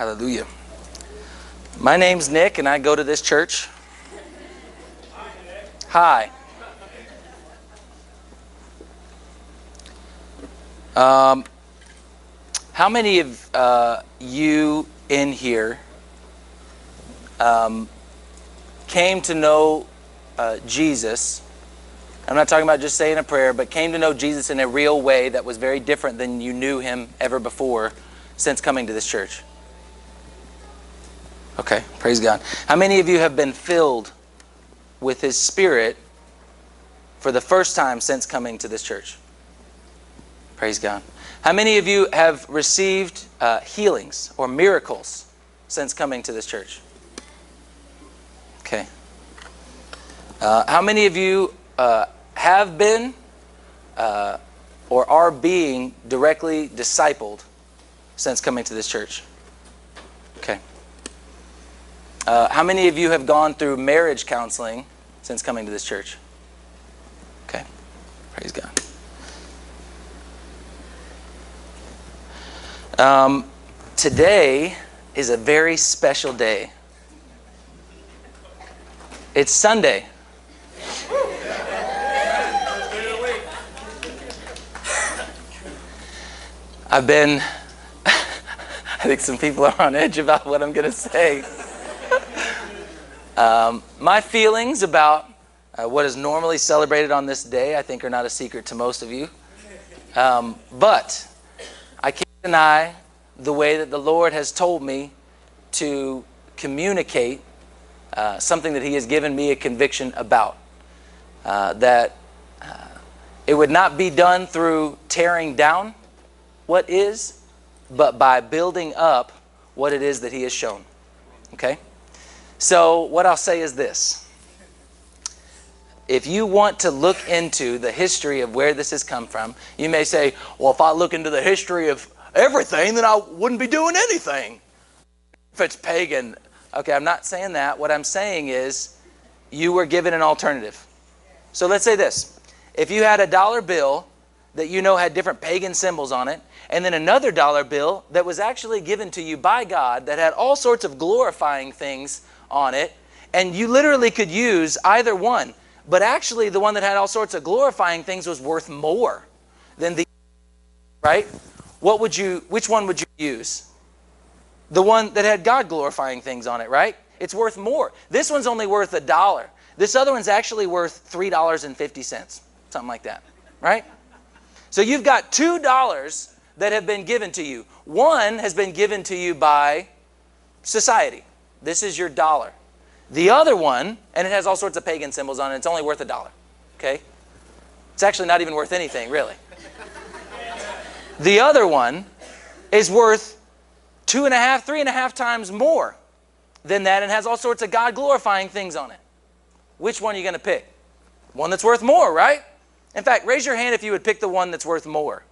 Hallelujah. My name's Nick, and I go to this church. Hi. Um, how many of uh, you in here um, came to know uh, Jesus? I'm not talking about just saying a prayer, but came to know Jesus in a real way that was very different than you knew him ever before since coming to this church. Okay, praise God. How many of you have been filled with His Spirit for the first time since coming to this church? Praise God. How many of you have received uh, healings or miracles since coming to this church? Okay. Uh, how many of you uh, have been uh, or are being directly discipled since coming to this church? Okay. Uh, how many of you have gone through marriage counseling since coming to this church? Okay. Praise God. Um, today is a very special day. It's Sunday. I've been, I think some people are on edge about what I'm going to say. Um, my feelings about uh, what is normally celebrated on this day, I think, are not a secret to most of you. Um, but I can't deny the way that the Lord has told me to communicate uh, something that He has given me a conviction about. Uh, that uh, it would not be done through tearing down what is, but by building up what it is that He has shown. Okay? So, what I'll say is this. If you want to look into the history of where this has come from, you may say, well, if I look into the history of everything, then I wouldn't be doing anything. If it's pagan. Okay, I'm not saying that. What I'm saying is you were given an alternative. So let's say this. If you had a dollar bill that you know had different pagan symbols on it, and then another dollar bill that was actually given to you by God that had all sorts of glorifying things on it, and you literally could use either one. But actually, the one that had all sorts of glorifying things was worth more than the right. What would you? Which one would you use? The one that had God glorifying things on it, right? It's worth more. This one's only worth a dollar. This other one's actually worth three dollars and fifty cents, something like that, right? So you've got two dollars that have been given to you. One has been given to you by society. This is your dollar. The other one, and it has all sorts of pagan symbols on it, it's only worth a dollar. Okay? It's actually not even worth anything, really. The other one is worth two and a half, three and a half times more than that and has all sorts of God glorifying things on it. Which one are you going to pick? One that's worth more, right? In fact, raise your hand if you would pick the one that's worth more.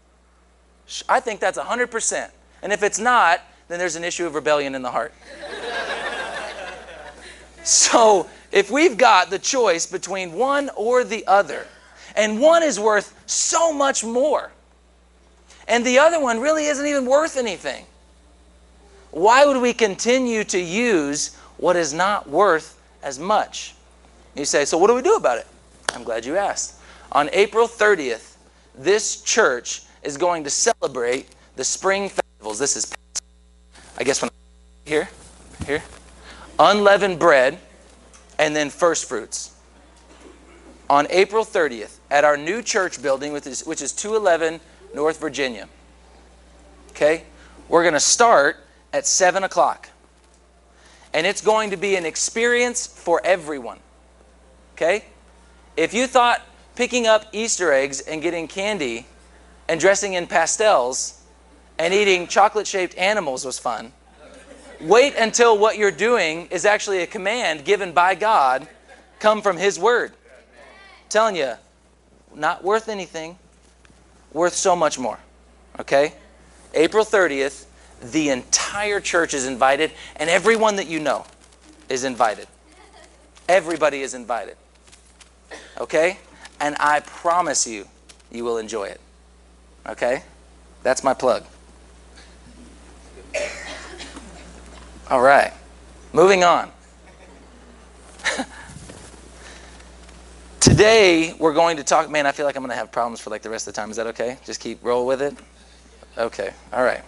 I think that's 100%. And if it's not, then there's an issue of rebellion in the heart. So if we've got the choice between one or the other, and one is worth so much more, and the other one really isn't even worth anything, why would we continue to use what is not worth as much? You say, so what do we do about it? I'm glad you asked. On April 30th, this church is going to celebrate the spring festivals. This is, I guess, when here, here, unleavened bread, and then first fruits. On April 30th, at our new church building, which is, which is 211 North Virginia. Okay? We're going to start at 7 o'clock. And it's going to be an experience for everyone. Okay? If you thought picking up Easter eggs and getting candy and dressing in pastels and eating chocolate shaped animals was fun, Wait until what you're doing is actually a command given by God, come from His Word. I'm telling you, not worth anything, worth so much more. Okay? April 30th, the entire church is invited, and everyone that you know is invited. Everybody is invited. Okay? And I promise you, you will enjoy it. Okay? That's my plug. All right. Moving on. Today, we're going to talk. Man, I feel like I'm going to have problems for like the rest of the time. Is that okay? Just keep roll with it? Okay. All right.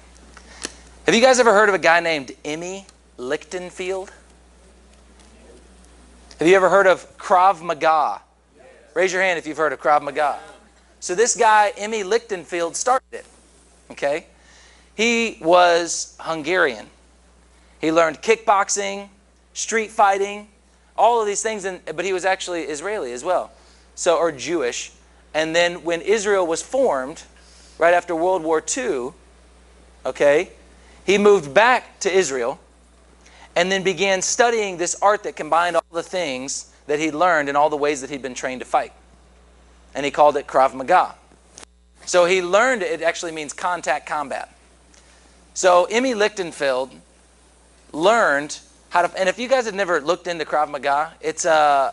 Have you guys ever heard of a guy named Imi Lichtenfeld? Have you ever heard of Krav Maga? Raise your hand if you've heard of Krav Maga. So this guy, Imi Lichtenfeld, started it. Okay? He was Hungarian. He learned kickboxing, street fighting, all of these things, and, but he was actually Israeli as well, so or Jewish. And then when Israel was formed, right after World War II, okay, he moved back to Israel and then began studying this art that combined all the things that he'd learned and all the ways that he'd been trained to fight. And he called it Krav Maga. So he learned it, actually means contact combat. So Imi Lichtenfeld learned how to, and if you guys have never looked into Krav Maga, it's, uh,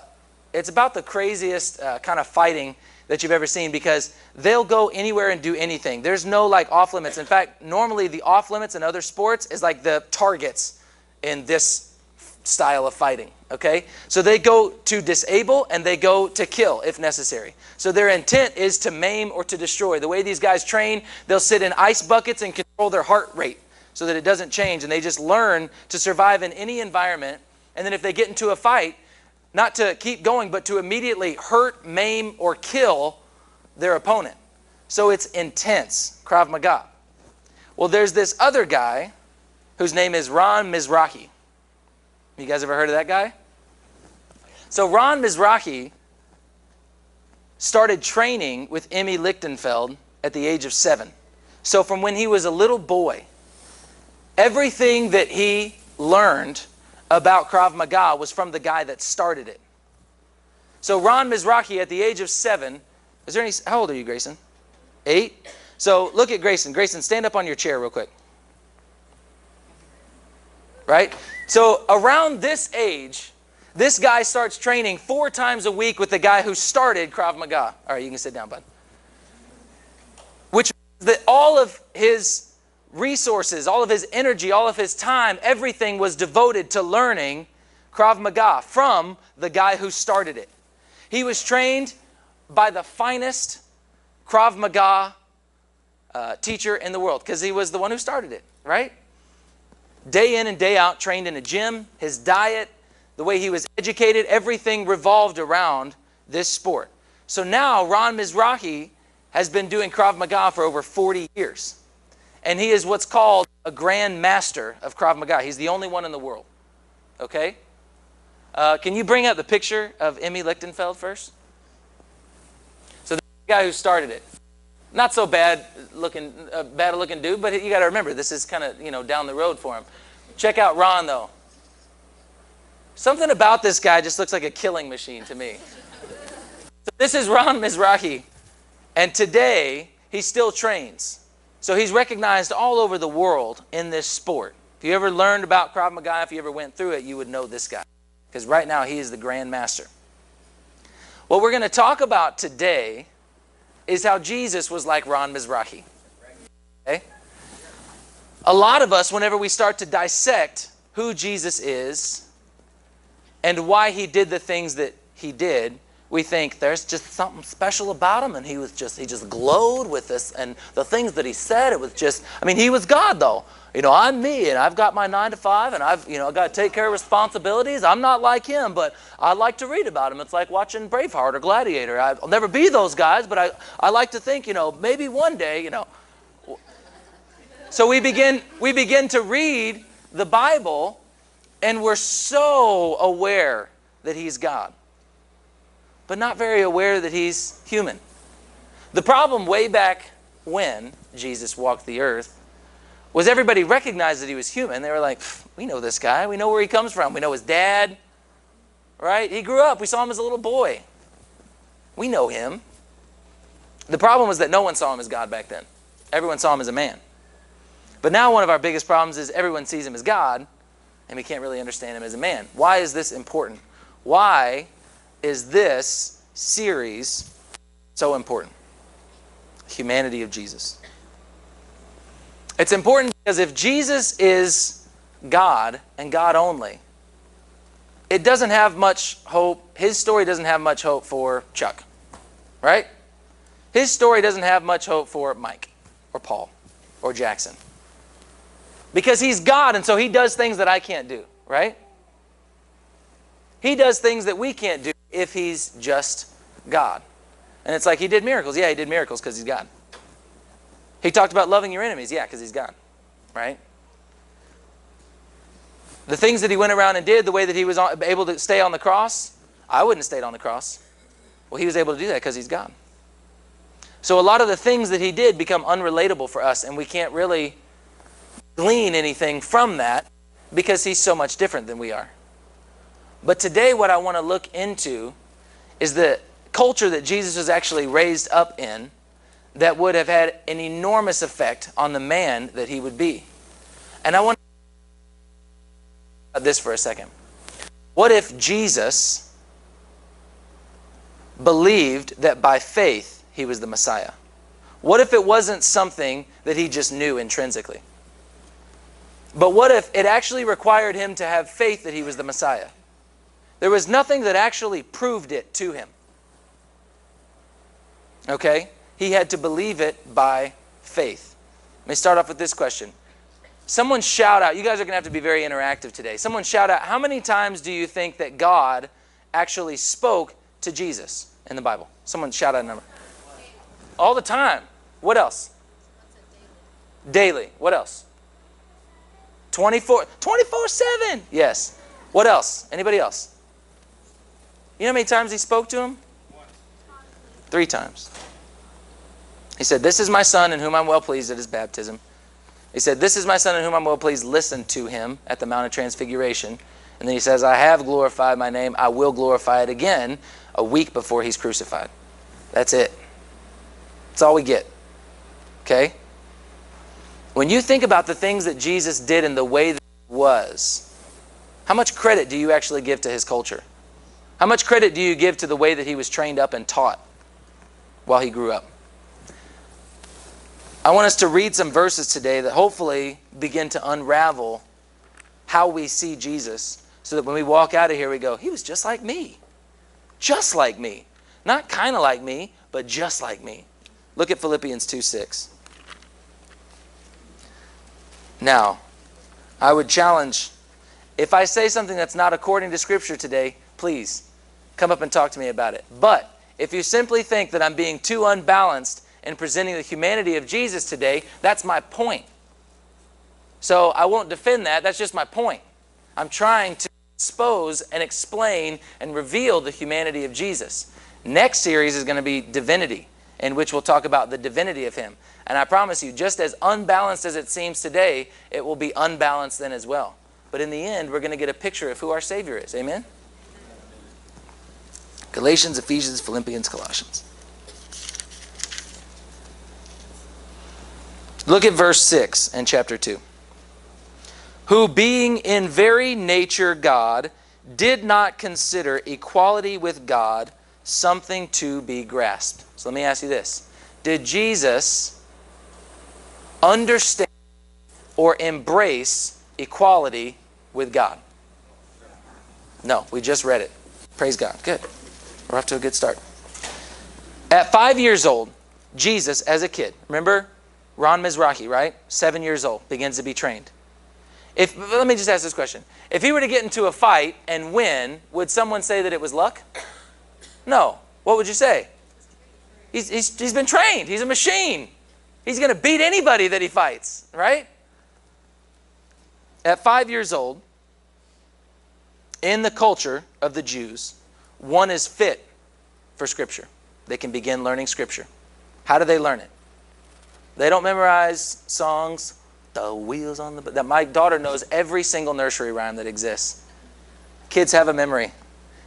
it's about the craziest uh, kind of fighting that you've ever seen because they'll go anywhere and do anything. There's no like off limits. In fact, normally the off limits in other sports is like the targets in this style of fighting. Okay? So they go to disable and they go to kill if necessary. So their intent is to maim or to destroy. The way these guys train, they'll sit in ice buckets and control their heart rate so that it doesn't change. And they just learn to survive in any environment. And then if they get into a fight, not to keep going, but to immediately hurt, maim, or kill their opponent. So it's intense, Krav Maga. Well, there's this other guy whose name is Ron Mizrahi. You guys ever heard of that guy? So Ron Mizrahi started training with Imi Lichtenfeld at the age of seven. So from when he was a little boy, everything that he learned about Krav Maga was from the guy that started it. So Ron Mizrahi, at the age of seven, is there any? How old are you, Grayson? Eight. So look at Grayson. Grayson, stand up on your chair real quick. Right. So around this age, this guy starts training four times a week with the guy who started Krav Maga. All right, you can sit down, bud. Which that all of his resources, all of his energy, all of his time, everything was devoted to learning Krav Maga from the guy who started it. He was trained by the finest Krav Maga uh, teacher in the world because he was the one who started it, right? Day in and day out, trained in a gym, his diet, the way he was educated, everything revolved around this sport. So now Ron Mizrahi has been doing Krav Maga for over 40 years and he is what's called a grand master of Krav Maga. He's the only one in the world. Okay? Uh, can you bring up the picture of Imi Lichtenfeld first? So the guy who started it. Not so bad looking, uh, bad looking dude, but you got to remember this is kind of you know down the road for him. Check out Ron though. Something about this guy just looks like a killing machine to me. so this is Ron Mizrahi, and today he still trains. So he's recognized all over the world in this sport. If you ever learned about Krav Maga, if you ever went through it, you would know this guy. Because right now he is the Grand Master. What we're going to talk about today is how Jesus was like Ron Mizrahi. Okay? A lot of us, whenever we start to dissect who Jesus is and why he did the things that he did, we think there's just something special about him and he was just he just glowed with this and the things that he said it was just i mean he was god though. You know i'm me and i've got my nine to five and i've you know—I got to take care of responsibilities. I'm not like him but i like to read about him. It's like watching braveheart or gladiator. I'll never be those guys but i, I like to think you know maybe one day you know. So we begin we begin to read the bible and we're so aware that he's god but not very aware that he's human. The problem way back when Jesus walked the earth was everybody recognized that he was human. They were like, we know this guy. We know where he comes from. We know his dad, right? He grew up. We saw him as a little boy. We know him. The problem was that no one saw him as God back then. Everyone saw him as a man. But now one of our biggest problems is everyone sees him as God, and we can't really understand him as a man. Why is this important? Why is this series so important? Humanity of Jesus. It's important because if Jesus is God and God only, it doesn't have much hope. His story doesn't have much hope for Chuck, right? His story doesn't have much hope for Mike or Paul or Jackson. Because he's God, and so he does things that I can't do, right? He does things that we can't do if he's just God. And it's like he did miracles. Yeah, he did miracles because he's God. He talked about loving your enemies. Yeah, because he's God, right? The things that he went around and did, the way that he was able to stay on the cross, I wouldn't have stayed on the cross. Well, he was able to do that because he's God. So a lot of the things that he did become unrelatable for us, and we can't really glean anything from that because he's so much different than we are. But today, what I want to look into is the culture that Jesus was actually raised up in that would have had an enormous effect on the man that he would be. And I want to this for a second. What if Jesus believed that by faith he was the Messiah? What if it wasn't something that he just knew intrinsically? But what if it actually required him to have faith that he was the Messiah? There was nothing that actually proved it to him. Okay? He had to believe it by faith. Let me start off with this question. Someone shout out, you guys are going to have to be very interactive today. Someone shout out, how many times do you think that God actually spoke to Jesus in the Bible? Someone shout out a number. All the time. What else? Daily. What else? 24 24 7. Yes. What else? Anybody else? You know how many times he spoke to him? Three times. He said, This is my son in whom I'm well pleased at his baptism. He said, This is my son in whom I'm well pleased. Listen to him at the Mount of Transfiguration. And then he says, I have glorified my name. I will glorify it again a week before he's crucified. That's it. That's all we get. Okay? When you think about the things that Jesus did and the way that he was, how much credit do you actually give to his culture? How much credit do you give to the way that he was trained up and taught while he grew up? I want us to read some verses today that hopefully begin to unravel how we see Jesus so that when we walk out of here, we go, He was just like me. Just like me. Not kind of like me, but just like me. Look at Philippians 2 6. Now, I would challenge if I say something that's not according to Scripture today, please come up and talk to me about it. But if you simply think that I'm being too unbalanced in presenting the humanity of Jesus today, that's my point. So I won't defend that. That's just my point. I'm trying to expose and explain and reveal the humanity of Jesus. Next series is going to be divinity, in which we'll talk about the divinity of Him. And I promise you, just as unbalanced as it seems today, it will be unbalanced then as well. But in the end, we're going to get a picture of who our Savior is. Amen? Galatians, Ephesians, Philippians, Colossians. Look at verse 6 and chapter 2. Who, being in very nature God, did not consider equality with God something to be grasped. So let me ask you this Did Jesus understand or embrace equality with God? No, we just read it. Praise God. Good. We're off to a good start. At five years old, Jesus, as a kid, remember Ron Mizrahi, right? Seven years old, begins to be trained. If let me just ask this question: If he were to get into a fight and win, would someone say that it was luck? No. What would you say? He's, he's, he's been trained. He's a machine. He's going to beat anybody that he fights, right? At five years old, in the culture of the Jews, one is fit for Scripture. They can begin learning Scripture. How do they learn it? They don't memorize songs, the wheels on the that my daughter knows every single nursery rhyme that exists. Kids have a memory.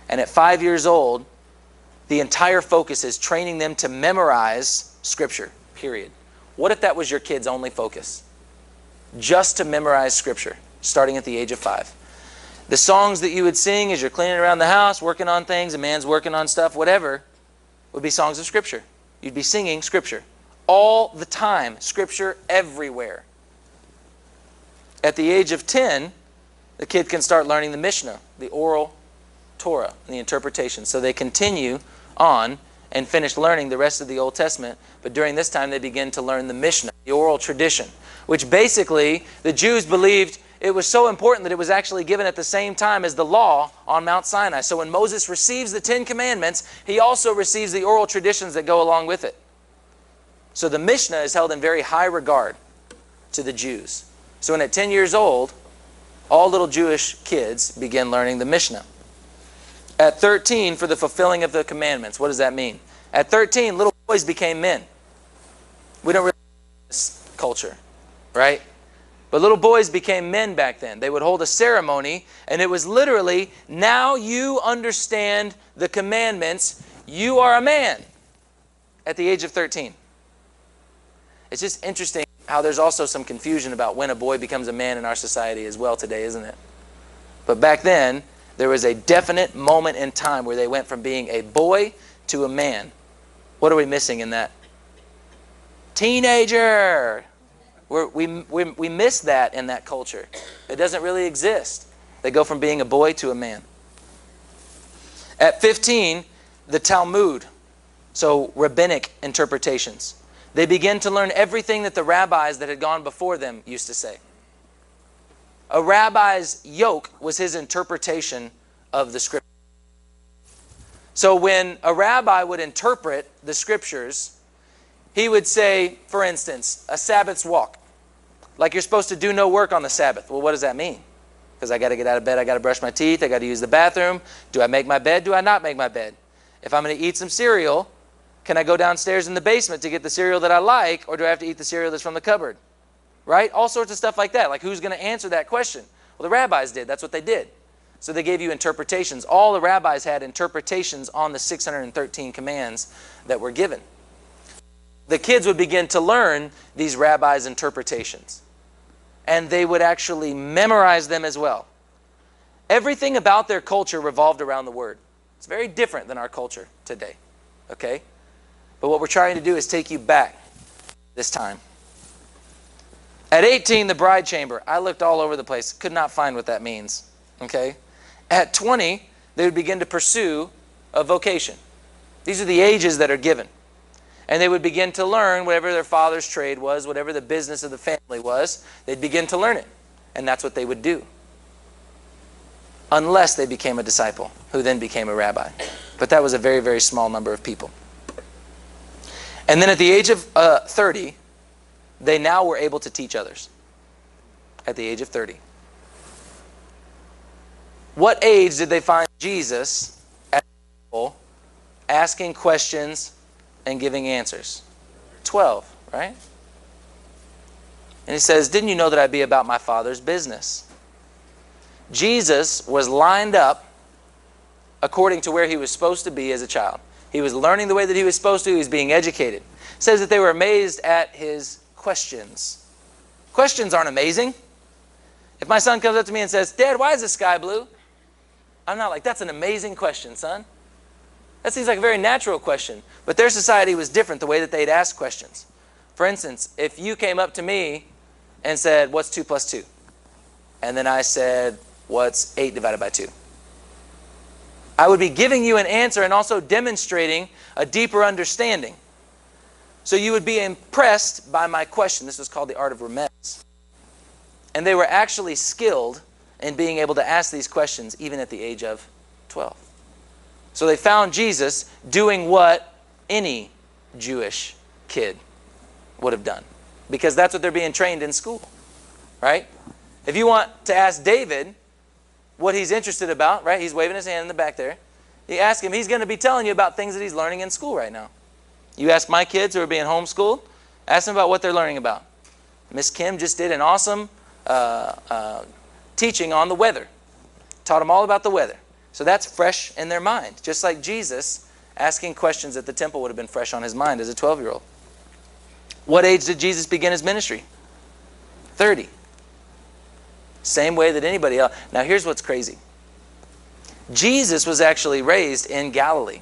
And at 5 years old, the entire focus is training them to memorize scripture. Period. What if that was your kid's only focus? Just to memorize scripture starting at the age of 5 the songs that you would sing as you're cleaning around the house, working on things, a man's working on stuff, whatever, would be songs of Scripture. You'd be singing Scripture all the time, Scripture everywhere. At the age of 10, the kid can start learning the Mishnah, the oral Torah, and the interpretation. So they continue on and finish learning the rest of the Old Testament. But during this time, they begin to learn the Mishnah, the oral tradition, which basically the Jews believed it was so important that it was actually given at the same time as the law on Mount Sinai. So when Moses receives the Ten Commandments, he also receives the oral traditions that go along with it. So the Mishnah is held in very high regard to the Jews. So when at 10 years old, all little Jewish kids begin learning the Mishnah. At 13, for the fulfilling of the commandments. What does that mean? At 13, little boys became men. We don't really this culture, right? But little boys became men back then. They would hold a ceremony, and it was literally, now you understand the commandments. You are a man at the age of 13. It's just interesting how there's also some confusion about when a boy becomes a man in our society as well today, isn't it? But back then, there was a definite moment in time where they went from being a boy to a man. What are we missing in that? Teenager! We're, we, we, we miss that in that culture. It doesn't really exist. They go from being a boy to a man. At 15, the Talmud, so rabbinic interpretations. They begin to learn everything that the rabbis that had gone before them used to say. A rabbi's yoke was his interpretation of the scripture. So when a rabbi would interpret the scriptures, he would say, for instance, a Sabbath's walk. Like you're supposed to do no work on the Sabbath. Well, what does that mean? Because I got to get out of bed, I got to brush my teeth, I got to use the bathroom. Do I make my bed? Do I not make my bed? If I'm going to eat some cereal, can I go downstairs in the basement to get the cereal that I like, or do I have to eat the cereal that's from the cupboard? right? All sorts of stuff like that. Like, who's going to answer that question? Well, the rabbis did. That's what they did. So they gave you interpretations. All the rabbis had interpretations on the 613 commands that were given. The kids would begin to learn these rabbis' interpretations. And they would actually memorize them as well. Everything about their culture revolved around the word. It's very different than our culture today. Okay? But what we're trying to do is take you back this time. At 18, the bride chamber. I looked all over the place, could not find what that means. Okay? At 20, they would begin to pursue a vocation. These are the ages that are given. And they would begin to learn whatever their father's trade was, whatever the business of the family was, they'd begin to learn it. And that's what they would do. Unless they became a disciple, who then became a rabbi. But that was a very, very small number of people. And then at the age of uh, 30, they now were able to teach others at the age of 30. What age did they find Jesus asking questions and giving answers? 12, right? And he says, Didn't you know that I'd be about my Father's business? Jesus was lined up according to where he was supposed to be as a child. He was learning the way that he was supposed to, he was being educated. It says that they were amazed at his questions. Questions aren't amazing. If my son comes up to me and says, Dad, why is the sky blue? I'm not like, that's an amazing question, son. That seems like a very natural question. But their society was different, the way that they'd ask questions. For instance, if you came up to me and said, What's 2 plus 2? And then I said, What's 8 divided by 2? I would be giving you an answer and also demonstrating a deeper understanding. So you would be impressed by my question. This was called the art of remez. And they were actually skilled in being able to ask these questions even at the age of 12. So they found Jesus doing what any Jewish kid would have done because that's what they're being trained in school, right? If you want to ask David what he's interested about, right? He's waving his hand in the back there. You ask him, he's going to be telling you about things that he's learning in school right now. You ask my kids who are being homeschooled, ask them about what they're learning about. Miss Kim just did an awesome uh, uh, teaching on the weather, taught them all about the weather. So that's fresh in their mind, just like Jesus asking questions at the temple would have been fresh on his mind as a 12 year old. What age did Jesus begin his ministry? 30. Same way that anybody else. Now, here's what's crazy Jesus was actually raised in Galilee.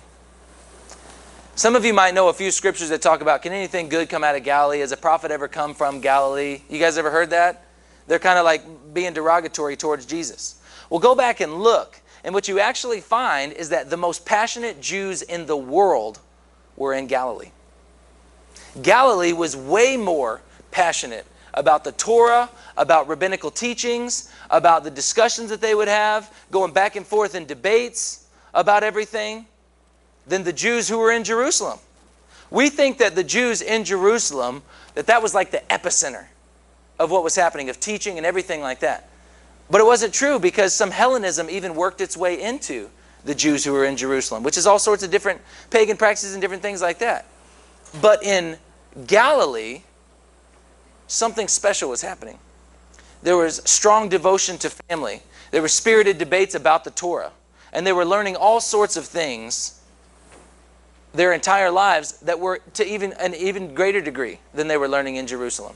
Some of you might know a few scriptures that talk about can anything good come out of Galilee? Has a prophet ever come from Galilee? You guys ever heard that? They're kind of like being derogatory towards Jesus. Well, go back and look. And what you actually find is that the most passionate Jews in the world were in Galilee. Galilee was way more passionate about the Torah, about rabbinical teachings, about the discussions that they would have, going back and forth in debates about everything, than the Jews who were in Jerusalem. We think that the Jews in Jerusalem, that that was like the epicenter of what was happening, of teaching and everything like that. But it wasn't true because some Hellenism even worked its way into the Jews who were in Jerusalem, which is all sorts of different pagan practices and different things like that. But in Galilee, something special was happening. There was strong devotion to family. There were spirited debates about the Torah. And they were learning all sorts of things their entire lives that were to even an even greater degree than they were learning in Jerusalem.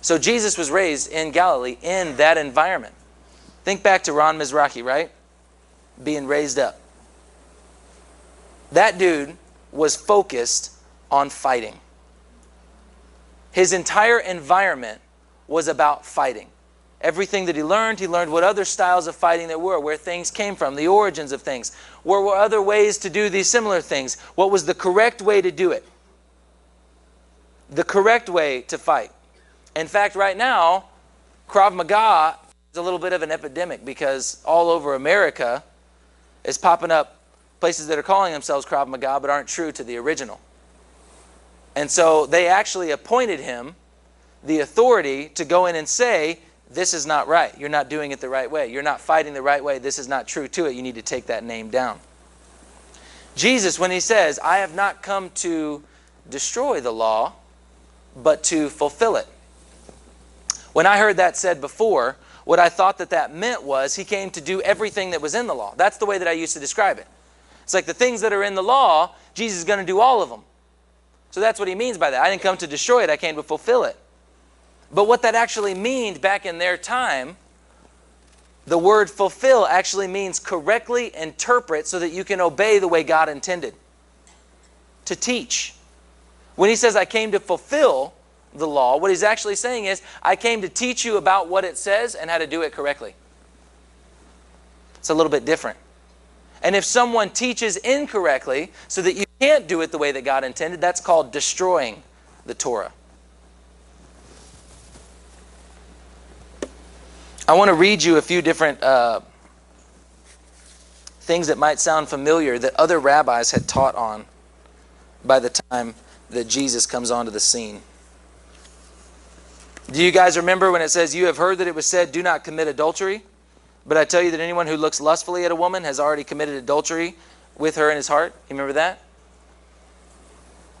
So Jesus was raised in Galilee in that environment. Think back to Ron Mizrahi, right? Being raised up. That dude was focused on fighting. His entire environment was about fighting. Everything that he learned, he learned what other styles of fighting there were, where things came from, the origins of things. Where were other ways to do these similar things? What was the correct way to do it? The correct way to fight. In fact, right now, Krav Maga is a little bit of an epidemic because all over America is popping up places that are calling themselves Krav Maga but aren't true to the original. And so they actually appointed him the authority to go in and say, this is not right. You're not doing it the right way. You're not fighting the right way. This is not true to it. You need to take that name down. Jesus, when he says, I have not come to destroy the law, but to fulfill it. When I heard that said before, what I thought that that meant was he came to do everything that was in the law. That's the way that I used to describe it. It's like the things that are in the law, Jesus is going to do all of them. So that's what he means by that. I didn't come to destroy it, I came to fulfill it. But what that actually means back in their time, the word fulfill actually means correctly interpret so that you can obey the way God intended. To teach. When he says, I came to fulfill the law, what he's actually saying is, I came to teach you about what it says and how to do it correctly. It's a little bit different. And if someone teaches incorrectly so that you can't do it the way that God intended, that's called destroying the Torah. I want to read you a few different uh, things that might sound familiar that other rabbis had taught on by the time that Jesus comes onto the scene. Do you guys remember when it says, You have heard that it was said, Do not commit adultery? But I tell you that anyone who looks lustfully at a woman has already committed adultery with her in his heart. You remember that?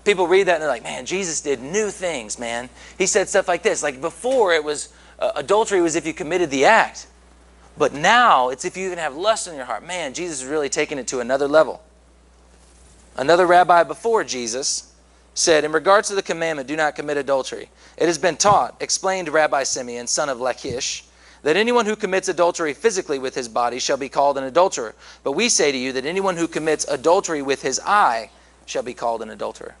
People read that and they're like, Man, Jesus did new things, man. He said stuff like this. Like before, it was uh, adultery was if you committed the act. But now it's if you even have lust in your heart. Man, Jesus is really taking it to another level. Another rabbi before Jesus said, In regards to the commandment, do not commit adultery, it has been taught, explained Rabbi Simeon, son of Lachish, that anyone who commits adultery physically with his body shall be called an adulterer. But we say to you that anyone who commits adultery with his eye shall be called an adulterer.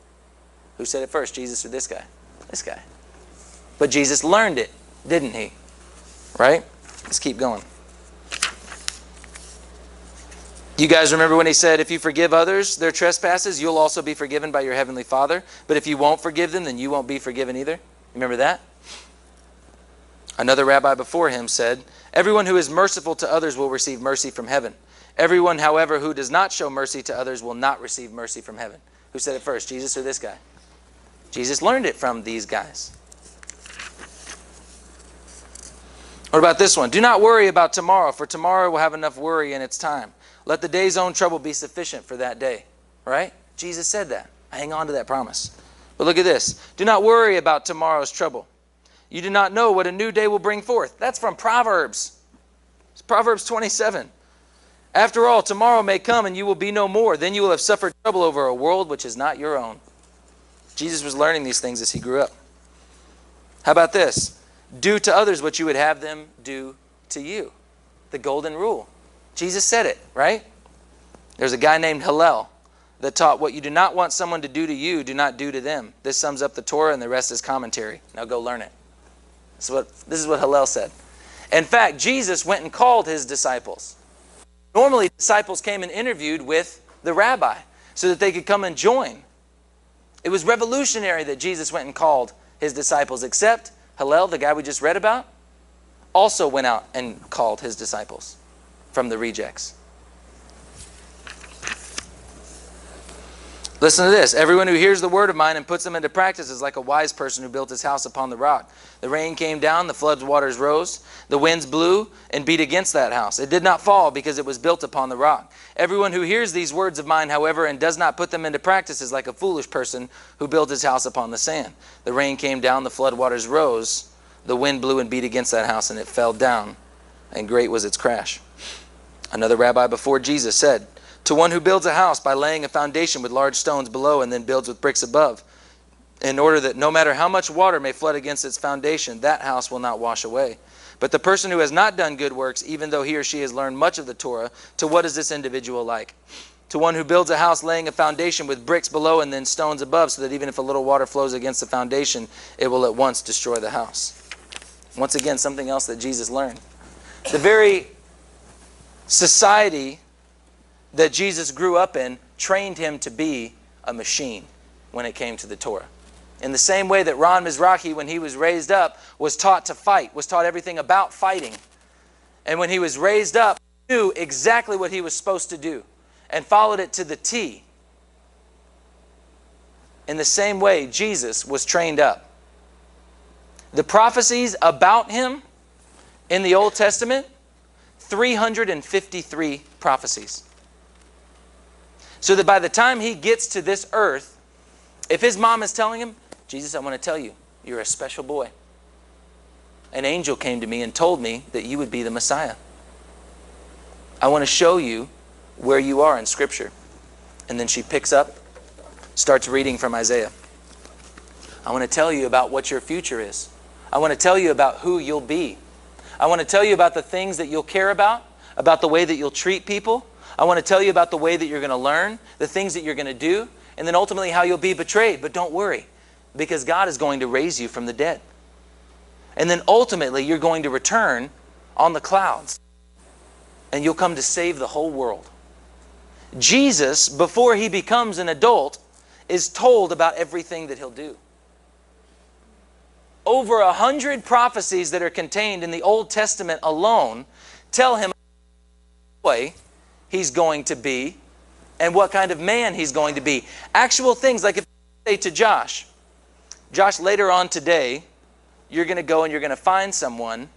Who said it first, Jesus or this guy? This guy. But Jesus learned it didn't he? Right? Let's keep going. You guys remember when he said, If you forgive others their trespasses, you'll also be forgiven by your heavenly Father. But if you won't forgive them, then you won't be forgiven either. Remember that? Another rabbi before him said, Everyone who is merciful to others will receive mercy from heaven. Everyone, however, who does not show mercy to others will not receive mercy from heaven. Who said it first, Jesus or this guy? Jesus learned it from these guys. What about this one? Do not worry about tomorrow, for tomorrow will have enough worry in its time. Let the day's own trouble be sufficient for that day. Right? Jesus said that. I hang on to that promise. But look at this. Do not worry about tomorrow's trouble. You do not know what a new day will bring forth. That's from Proverbs. It's Proverbs 27. After all, tomorrow may come and you will be no more. Then you will have suffered trouble over a world which is not your own. Jesus was learning these things as he grew up. How about this? Do to others what you would have them do to you. The golden rule. Jesus said it, right? There's a guy named Hillel that taught what you do not want someone to do to you, do not do to them. This sums up the Torah and the rest is commentary. Now go learn it. This is what, this is what Hillel said. In fact, Jesus went and called his disciples. Normally, disciples came and interviewed with the rabbi so that they could come and join. It was revolutionary that Jesus went and called his disciples, except Hillel, the guy we just read about, also went out and called his disciples from the rejects. Listen to this. Everyone who hears the word of mine and puts them into practice is like a wise person who built his house upon the rock. The rain came down, the flood waters rose, the winds blew and beat against that house. It did not fall because it was built upon the rock. Everyone who hears these words of mine, however, and does not put them into practice is like a foolish person who built his house upon the sand. The rain came down, the flood waters rose, the wind blew and beat against that house, and it fell down, and great was its crash. Another rabbi before Jesus said, to one who builds a house by laying a foundation with large stones below and then builds with bricks above, in order that no matter how much water may flood against its foundation, that house will not wash away. But the person who has not done good works, even though he or she has learned much of the Torah, to what is this individual like? To one who builds a house laying a foundation with bricks below and then stones above, so that even if a little water flows against the foundation, it will at once destroy the house. Once again, something else that Jesus learned. The very society that Jesus grew up in trained him to be a machine when it came to the Torah. In the same way that Ron Mizrahi, when he was raised up, was taught to fight, was taught everything about fighting. And when he was raised up, knew exactly what he was supposed to do and followed it to the T. In the same way, Jesus was trained up. The prophecies about him in the Old Testament 353 prophecies. So that by the time he gets to this earth, if his mom is telling him, Jesus, I want to tell you, you're a special boy. An angel came to me and told me that you would be the Messiah. I want to show you where you are in Scripture. And then she picks up, starts reading from Isaiah. I want to tell you about what your future is. I want to tell you about who you'll be. I want to tell you about the things that you'll care about, about the way that you'll treat people, I want to tell you about the way that you're going to learn, the things that you're going to do, and then ultimately how you'll be betrayed. But don't worry, because God is going to raise you from the dead. And then ultimately, you're going to return on the clouds, and you'll come to save the whole world. Jesus, before he becomes an adult, is told about everything that he'll do. Over a hundred prophecies that are contained in the Old Testament alone tell him boy he's going to be and what kind of man he's going to be. Actual things like if I say to Josh, Josh, later on today, you're going to go and you're going to find someone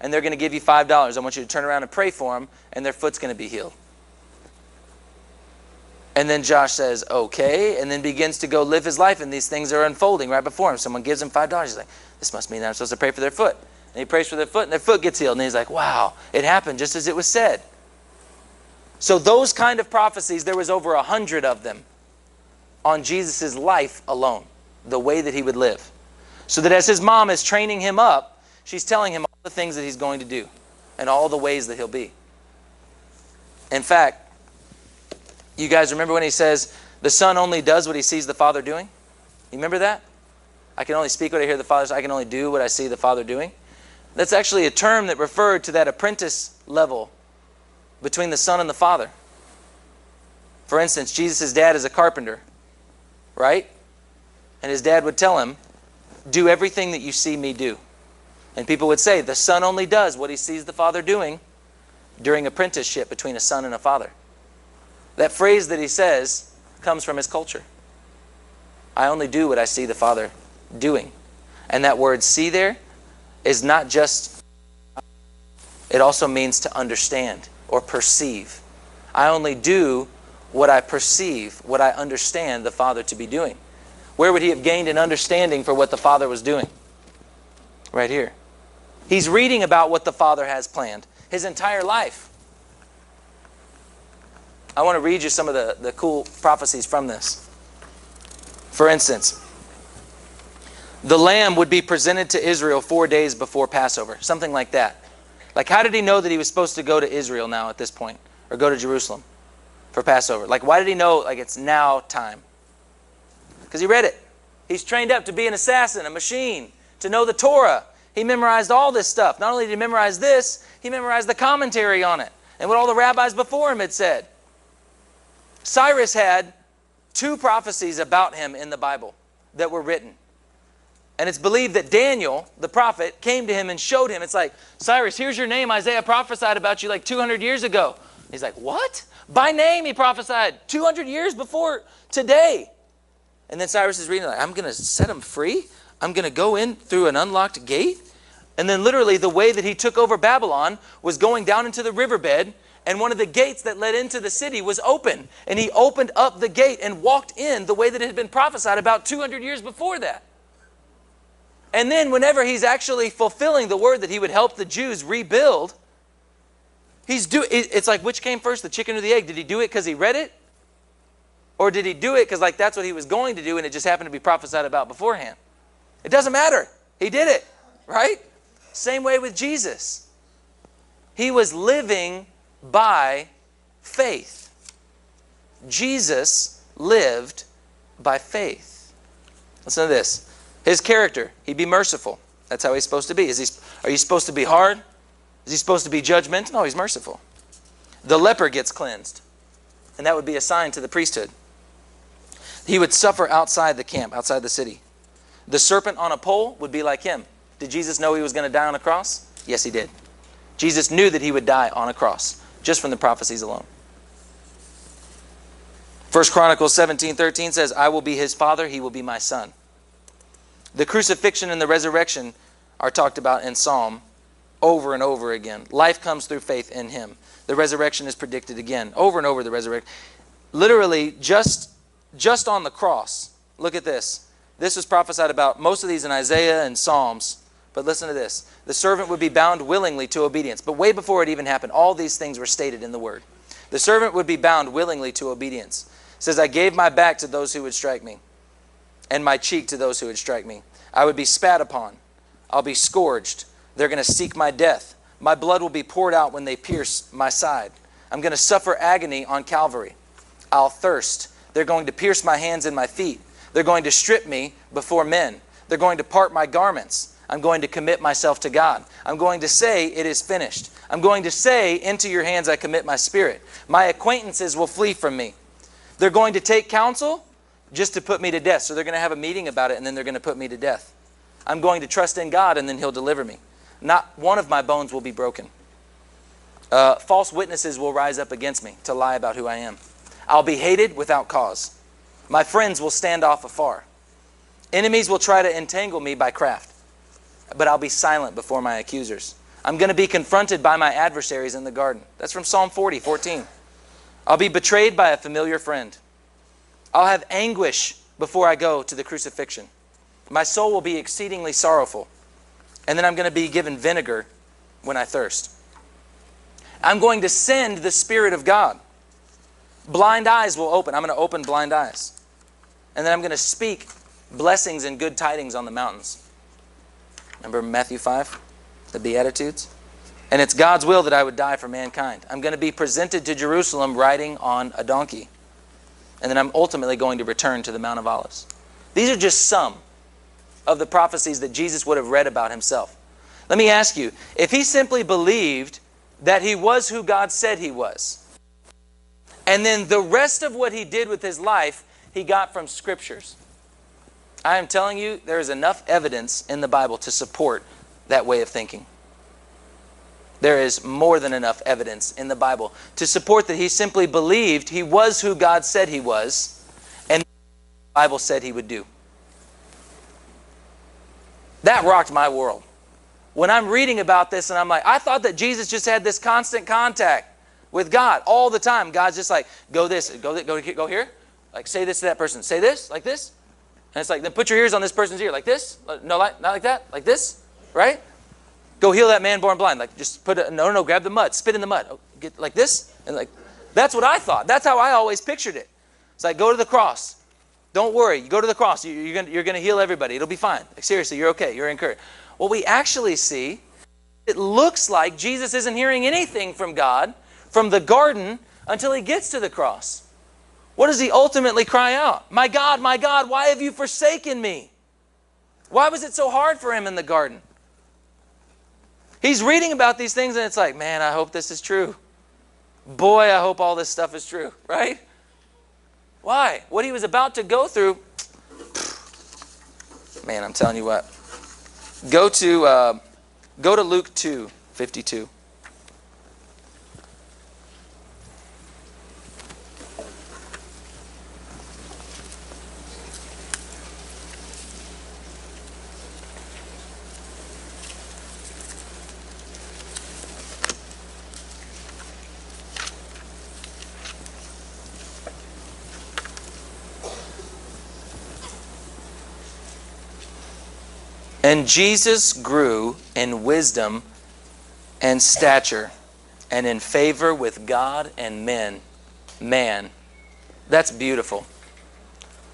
and they're going to give you $5. I want you to turn around and pray for them and their foot's going to be healed. And then Josh says, okay, and then begins to go live his life, and these things are unfolding right before him. Someone gives him $5. He's like, this must mean that I'm supposed to pray for their foot. And he prays for their foot, and their foot gets healed. And he's like, wow, it happened just as it was said. So those kind of prophecies, there was over a hundred of them on Jesus' life alone, the way that he would live. So that as his mom is training him up, she's telling him all the things that he's going to do and all the ways that he'll be. In fact, you guys remember when he says, the son only does what he sees the father doing? You remember that? I can only speak what I hear the father. I can only do what I see the father doing. That's actually a term that referred to that apprentice level between the Son and the Father. For instance, Jesus' dad is a carpenter, right? And his dad would tell him, Do everything that you see me do. And people would say, The son only does what he sees the father doing during apprenticeship between a son and a father. That phrase that he says comes from his culture. I only do what I see the father doing. And that word see there is not just, it also means to understand or perceive. I only do what I perceive, what I understand the Father to be doing. Where would he have gained an understanding for what the Father was doing? Right here. He's reading about what the Father has planned his entire life. I want to read you some of the, the cool prophecies from this. For instance, the lamb would be presented to Israel four days before Passover, something like that. Like, how did he know that he was supposed to go to Israel now at this point, or go to Jerusalem for Passover? Like, why did he know, like, it's now time? Because he read it. He's trained up to be an assassin, a machine, to know the Torah. He memorized all this stuff. Not only did he memorize this, he memorized the commentary on it and what all the rabbis before him had said. Cyrus had two prophecies about him in the Bible that were written. And it's believed that Daniel, the prophet, came to him and showed him. It's like, Cyrus, here's your name. Isaiah prophesied about you like 200 years ago. He's like, What? By name, he prophesied 200 years before today. And then Cyrus is reading, like, I'm going to set him free. I'm going to go in through an unlocked gate. And then, literally, the way that he took over Babylon was going down into the riverbed, and one of the gates that led into the city was open. And he opened up the gate and walked in the way that it had been prophesied about 200 years before that. And then, whenever he's actually fulfilling the word that he would help the Jews rebuild, he's do. It's like which came first, the chicken or the egg? Did he do it because he read it, or did he do it because like that's what he was going to do, and it just happened to be prophesied about beforehand? It doesn't matter. He did it, right? Same way with Jesus. He was living by faith. Jesus lived by faith. Listen to this. His character, he'd be merciful. That's how he's supposed to be. Is he, are you supposed to be hard? Is he supposed to be judgmental? No, he's merciful. The leper gets cleansed, and that would be a sign to the priesthood. He would suffer outside the camp, outside the city. The serpent on a pole would be like him. Did Jesus know he was going to die on a cross? Yes, he did. Jesus knew that he would die on a cross, just from the prophecies alone. First Chronicles 17, 13 says, I will be his father, he will be my son. The crucifixion and the resurrection are talked about in Psalm over and over again. Life comes through faith in him. The resurrection is predicted again, over and over the resurrection. Literally, just, just on the cross. Look at this. This was prophesied about most of these in Isaiah and Psalms. But listen to this. The servant would be bound willingly to obedience. But way before it even happened, all these things were stated in the word. The servant would be bound willingly to obedience. It says, I gave my back to those who would strike me and my cheek to those who would strike me. I would be spat upon. I'll be scourged. They're going to seek my death. My blood will be poured out when they pierce my side. I'm going to suffer agony on Calvary. I'll thirst. They're going to pierce my hands and my feet. They're going to strip me before men. They're going to part my garments. I'm going to commit myself to God. I'm going to say, It is finished. I'm going to say, Into your hands I commit my spirit. My acquaintances will flee from me. They're going to take counsel just to put me to death. So they're going to have a meeting about it and then they're going to put me to death. I'm going to trust in God and then He'll deliver me. Not one of my bones will be broken. Uh, false witnesses will rise up against me to lie about who I am. I'll be hated without cause. My friends will stand off afar. Enemies will try to entangle me by craft, but I'll be silent before my accusers. I'm going to be confronted by my adversaries in the garden. That's from Psalm 40, 14. I'll be betrayed by a familiar friend. I'll have anguish before I go to the crucifixion. My soul will be exceedingly sorrowful. And then I'm going to be given vinegar when I thirst. I'm going to send the Spirit of God. Blind eyes will open. I'm going to open blind eyes. And then I'm going to speak blessings and good tidings on the mountains. Remember Matthew 5? The Beatitudes? And it's God's will that I would die for mankind. I'm going to be presented to Jerusalem riding on a donkey and then I'm ultimately going to return to the Mount of Olives. These are just some of the prophecies that Jesus would have read about himself. Let me ask you if he simply believed that he was who God said he was, and then the rest of what he did with his life he got from scriptures. I am telling you, there is enough evidence in the Bible to support that way of thinking. There is more than enough evidence in the Bible to support that he simply believed he was who God said he was and the Bible said he would do. That rocked my world. When I'm reading about this and I'm like, I thought that Jesus just had this constant contact with God all the time. God's just like, go this, go, go, go here. Like, say this to that person. Say this, like this. And it's like, then put your ears on this person's ear, like this. No, not like that, like this, right? Go heal that man born blind. Like just put a no, no, no. grab the mud, spit in the mud, oh, get like this, and like that's what I thought. That's how I always pictured it. It's like go to the cross. Don't worry. You go to the cross. You, are you're gonna heal everybody. It'll be fine. Like, seriously, you're okay. You're encouraged. What we actually see, it looks like Jesus isn't hearing anything from God from the garden until he gets to the cross. What does he ultimately cry out? My God, my God, why have you forsaken me? Why was it so hard for him in the garden? He's reading about these things and it's like, man, I hope this is true. Boy, I hope all this stuff is true, right? Why? What he was about to go through, man, I'm telling you what. Go to, uh, go to Luke 2 52. And Jesus grew in wisdom and stature and in favor with God and men. Man. That's beautiful.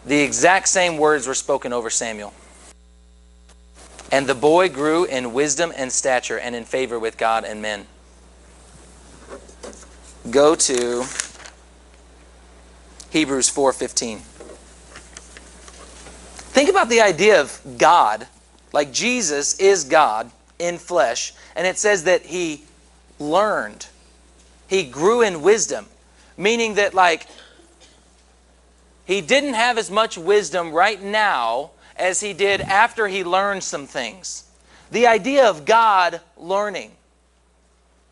The exact same words were spoken over Samuel. And the boy grew in wisdom and stature and in favor with God and men. Go to Hebrews 4:15. Think about the idea of God like Jesus is God in flesh. And it says that he learned, he grew in wisdom, meaning that, like, he didn't have as much wisdom right now as he did after he learned some things. The idea of God learning,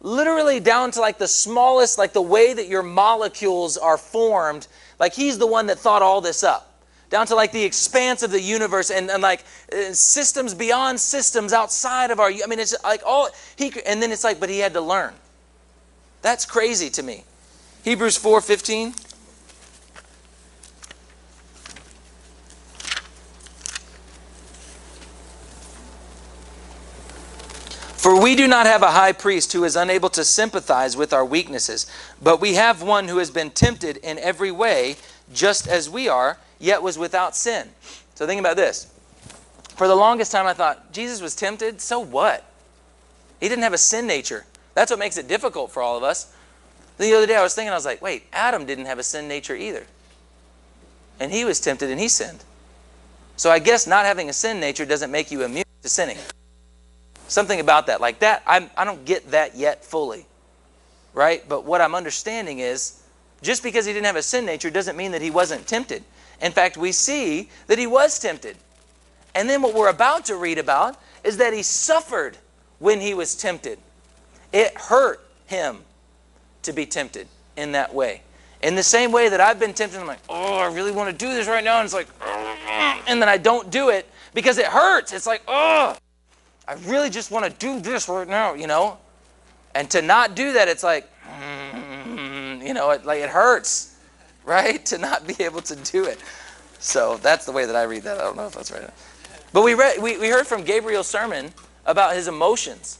literally down to like the smallest, like the way that your molecules are formed, like he's the one that thought all this up down to like the expanse of the universe and, and like uh, systems beyond systems outside of our i mean it's like all he and then it's like but he had to learn. That's crazy to me. Hebrews 4 15 For we do not have a high priest who is unable to sympathize with our weaknesses, but we have one who has been tempted in every way, just as we are, yet was without sin. So think about this. For the longest time, I thought, Jesus was tempted, so what? He didn't have a sin nature. That's what makes it difficult for all of us. The other day, I was thinking, I was like, wait, Adam didn't have a sin nature either. And he was tempted and he sinned. So I guess not having a sin nature doesn't make you immune to sinning. Something about that. Like that, I'm, I don't get that yet fully. Right? But what I'm understanding is just because he didn't have a sin nature doesn't mean that he wasn't tempted. In fact, we see that he was tempted. And then what we're about to read about is that he suffered when he was tempted. It hurt him to be tempted in that way. In the same way that I've been tempted, I'm like, oh, I really want to do this right now. And it's like, and then I don't do it because it hurts. It's like, oh, I really just want to do this right now, you know? And to not do that, it's like, you know, it, like it hurts right? To not be able to do it. So that's the way that I read that. I don't know if that's right. But we read we, we heard from Gabriel's sermon about his emotions.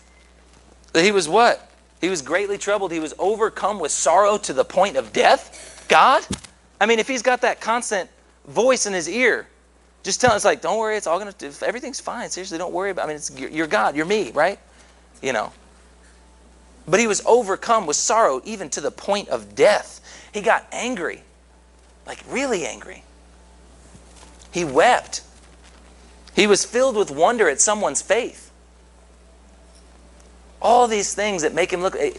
That he was what? He was greatly troubled. He was overcome with sorrow to the point of death. God? I mean, if he's got that constant voice in his ear, just telling us like, don't worry, it's all gonna everything's fine. Seriously, don't worry about I mean it's you're God, you're me, right? You know. But he was overcome with sorrow even to the point of death. He got angry like really angry. He wept. He was filled with wonder at someone's faith. All these things that make him look. Eh, you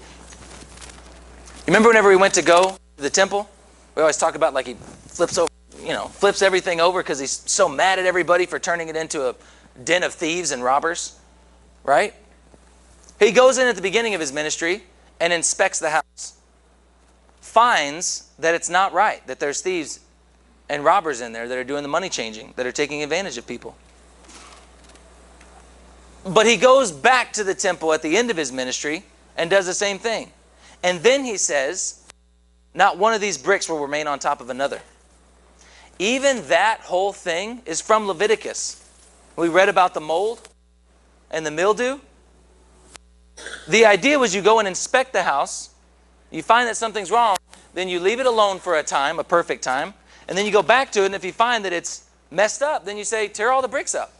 remember whenever we went to go to the temple? We always talk about like he flips over, you know, flips everything over because he's so mad at everybody for turning it into a den of thieves and robbers, right? He goes in at the beginning of his ministry and inspects the house finds that it's not right, that there's thieves and robbers in there that are doing the money changing, that are taking advantage of people. But he goes back to the temple at the end of his ministry and does the same thing. And then he says, Not one of these bricks will remain on top of another. Even that whole thing is from Leviticus. We read about the mold and the mildew. The idea was you go and inspect the house you find that something's wrong, then you leave it alone for a time, a perfect time, and then you go back to it, and if you find that it's messed up, then you say, tear all the bricks up.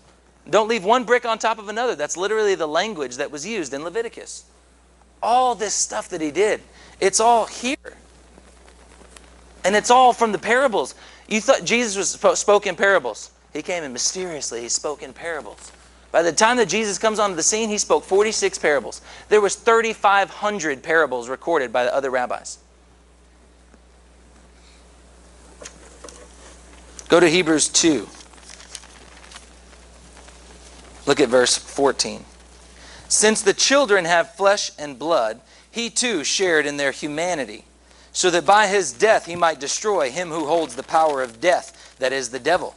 Don't leave one brick on top of another. That's literally the language that was used in Leviticus. All this stuff that he did, it's all here. And it's all from the parables. You thought Jesus was spoke in parables. He came in mysteriously he spoke in parables. By the time that Jesus comes onto the scene, he spoke 46 parables. There was 3,500 parables recorded by the other rabbis. Go to Hebrews 2. Look at verse 14. Since the children have flesh and blood, he too shared in their humanity, so that by his death he might destroy him who holds the power of death, that is, the devil,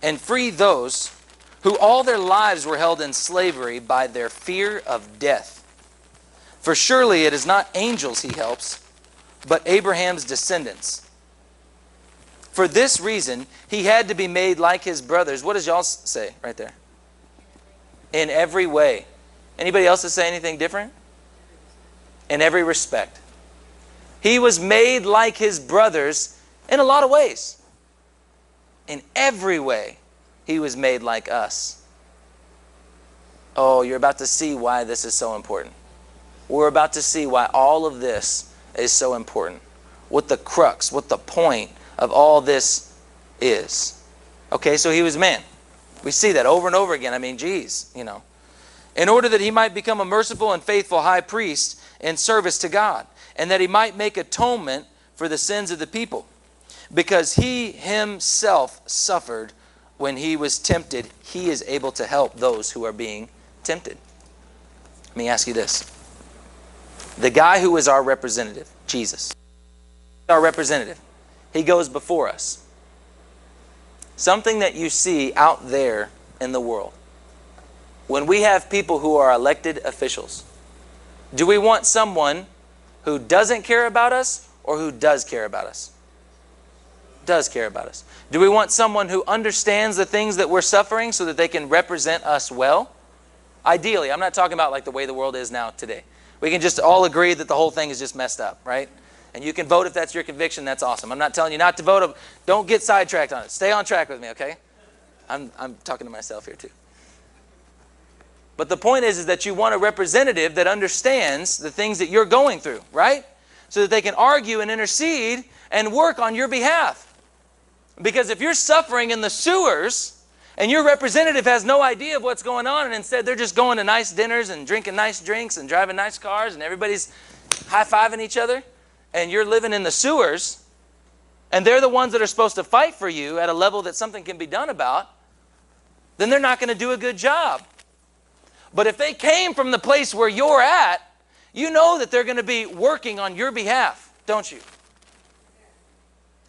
and free those who all their lives were held in slavery by their fear of death. For surely it is not angels he helps, but Abraham's descendants. For this reason, he had to be made like his brothers. What does y'all say right there? In every way. Anybody else to say anything different? In every respect. He was made like his brothers in a lot of ways. In every way, he was made like us. Oh, you're about to see why this is so important. We're about to see why all of this is so important. What the crux, what the point of all this is. Okay, so he was man. We see that over and over again. I mean, geez, you know. In order that he might become a merciful and faithful high priest in service to God, and that he might make atonement for the sins of the people. Because he himself suffered when he was tempted, he is able to help those who are being tempted. Let me ask you this. The guy who is our representative, Jesus, our representative, he goes before us. Something that you see out there in the world. When we have people who are elected officials, do we want someone who doesn't care about us or who does care about us? Does care about us. Do we want someone who understands the things that we're suffering so that they can represent us well? Ideally, I'm not talking about like the way the world is now today. We can just all agree that the whole thing is just messed up, right? And you can vote if that's your conviction. That's awesome. I'm not telling you not to vote. Don't get sidetracked on it. Stay on track with me, okay? I'm, I'm talking to myself here too. But the point is, is that you want a representative that understands the things that you're going through, right? So that they can argue and intercede and work on your behalf. Because if you're suffering in the sewers and your representative has no idea of what's going on, and instead they're just going to nice dinners and drinking nice drinks and driving nice cars and everybody's high fiving each other, and you're living in the sewers, and they're the ones that are supposed to fight for you at a level that something can be done about, then they're not going to do a good job. But if they came from the place where you're at, you know that they're going to be working on your behalf, don't you?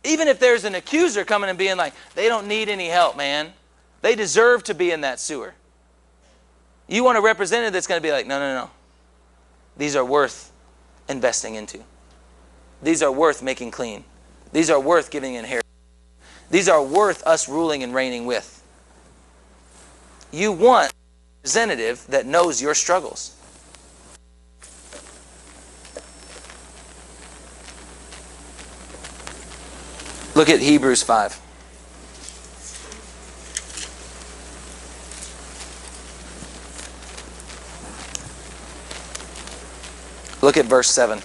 Even if there's an accuser coming and being like, they don't need any help, man. They deserve to be in that sewer. You want a representative that's going to be like, no, no, no. These are worth investing into. These are worth making clean. These are worth giving inheritance. These are worth us ruling and reigning with. You want a representative that knows your struggles. Look at Hebrews 5. Look at verse 7.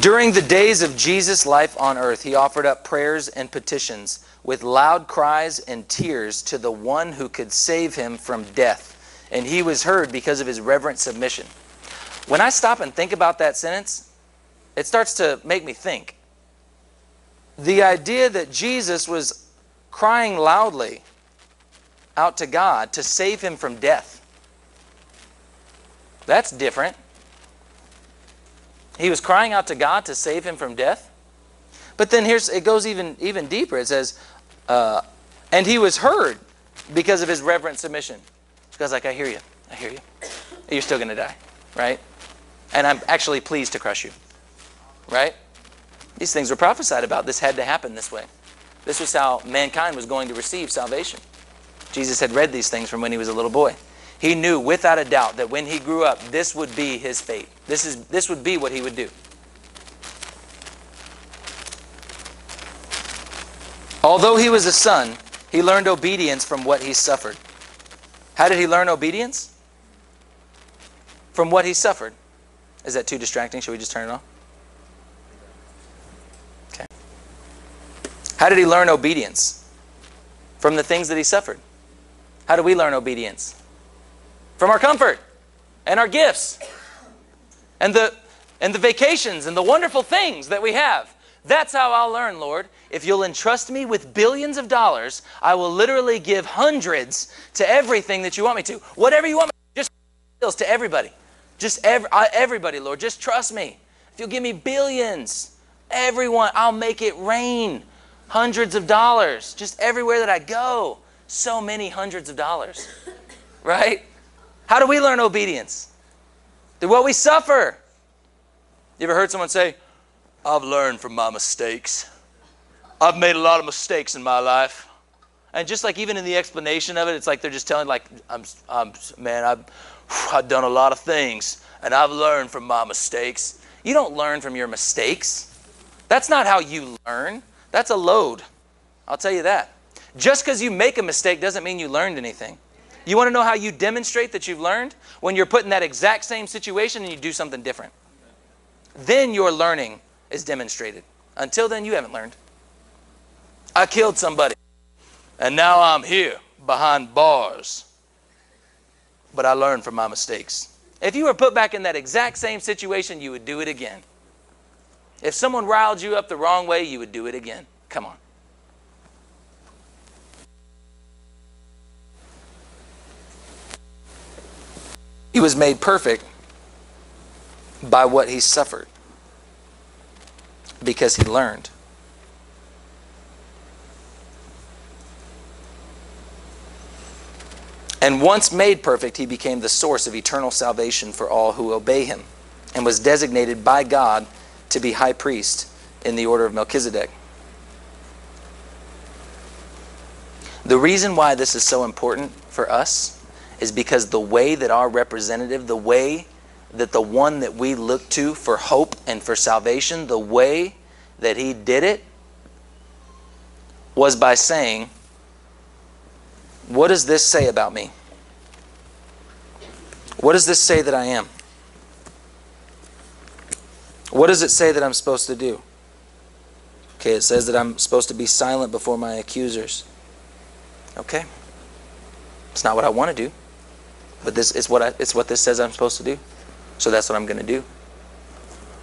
During the days of Jesus' life on earth, he offered up prayers and petitions with loud cries and tears to the one who could save him from death. And he was heard because of his reverent submission. When I stop and think about that sentence, it starts to make me think. The idea that Jesus was crying loudly out to God to save him from death. That's different. He was crying out to God to save him from death. But then here's it goes even even deeper. It says, uh, and he was heard because of his reverent submission. God's like, I hear you. I hear you. You're still going to die, right? And I'm actually pleased to crush you, right? These things were prophesied about. This had to happen this way. This was how mankind was going to receive salvation. Jesus had read these things from when he was a little boy. He knew without a doubt that when he grew up, this would be his fate. This, is, this would be what he would do. Although he was a son, he learned obedience from what he suffered. How did he learn obedience? From what he suffered. Is that too distracting? Should we just turn it off? Okay. How did he learn obedience? From the things that he suffered. How do we learn obedience? From our comfort and our gifts and the, and the vacations and the wonderful things that we have. That's how I'll learn, Lord. If you'll entrust me with billions of dollars, I will literally give hundreds to everything that you want me to. Whatever you want me to, just bills to everybody. Just every, uh, everybody, Lord. Just trust me. If you'll give me billions, everyone, I'll make it rain. Hundreds of dollars, just everywhere that I go. So many hundreds of dollars. Right? How do we learn obedience? Through what we suffer. You ever heard someone say, I've learned from my mistakes. I've made a lot of mistakes in my life. And just like even in the explanation of it, it's like they're just telling, like, I'm, I'm man, I've, I've done a lot of things and I've learned from my mistakes. You don't learn from your mistakes. That's not how you learn. That's a load. I'll tell you that. Just because you make a mistake doesn't mean you learned anything. You want to know how you demonstrate that you've learned? When you're put in that exact same situation and you do something different. Then you're learning is demonstrated. Until then, you haven't learned. I killed somebody, and now I'm here behind bars. But I learned from my mistakes. If you were put back in that exact same situation, you would do it again. If someone riled you up the wrong way, you would do it again. Come on. He was made perfect by what he suffered because he learned. And once made perfect, he became the source of eternal salvation for all who obey him and was designated by God to be high priest in the order of Melchizedek. The reason why this is so important for us is because the way that our representative, the way that the one that we look to for hope and for salvation, the way that he did it was by saying, What does this say about me? What does this say that I am? What does it say that I'm supposed to do? Okay, it says that I'm supposed to be silent before my accusers. Okay. It's not what I want to do. But this is what I, it's what this says I'm supposed to do. So that's what I'm going to do.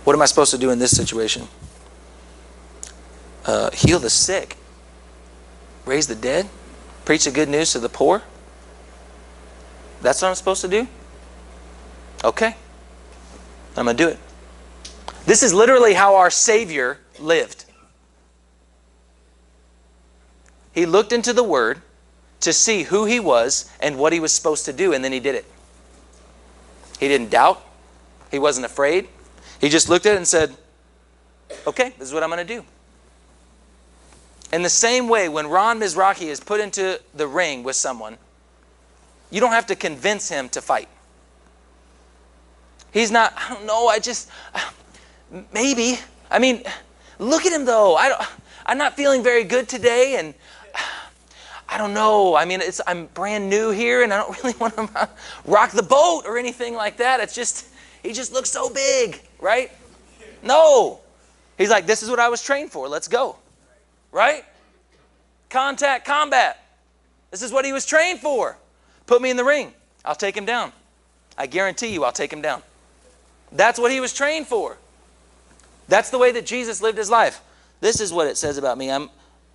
What am I supposed to do in this situation? Uh, heal the sick, raise the dead, preach the good news to the poor. That's what I'm supposed to do? Okay. I'm going to do it. This is literally how our Savior lived. He looked into the Word to see who He was and what He was supposed to do, and then He did it. He didn't doubt, He wasn't afraid. He just looked at it and said, Okay, this is what I'm going to do. In the same way, when Ron Mizrahi is put into the ring with someone, you don't have to convince him to fight. He's not, I don't know, I just, maybe. I mean, look at him though. I don't, I'm not feeling very good today, and I don't know. I mean, it's, I'm brand new here, and I don't really want to rock the boat or anything like that. It's just, he just looks so big, right? No. He's like, this is what I was trained for. Let's go. Right? Contact combat. This is what he was trained for. Put me in the ring. I'll take him down. I guarantee you, I'll take him down. That's what he was trained for. That's the way that Jesus lived his life. This is what it says about me. I'm,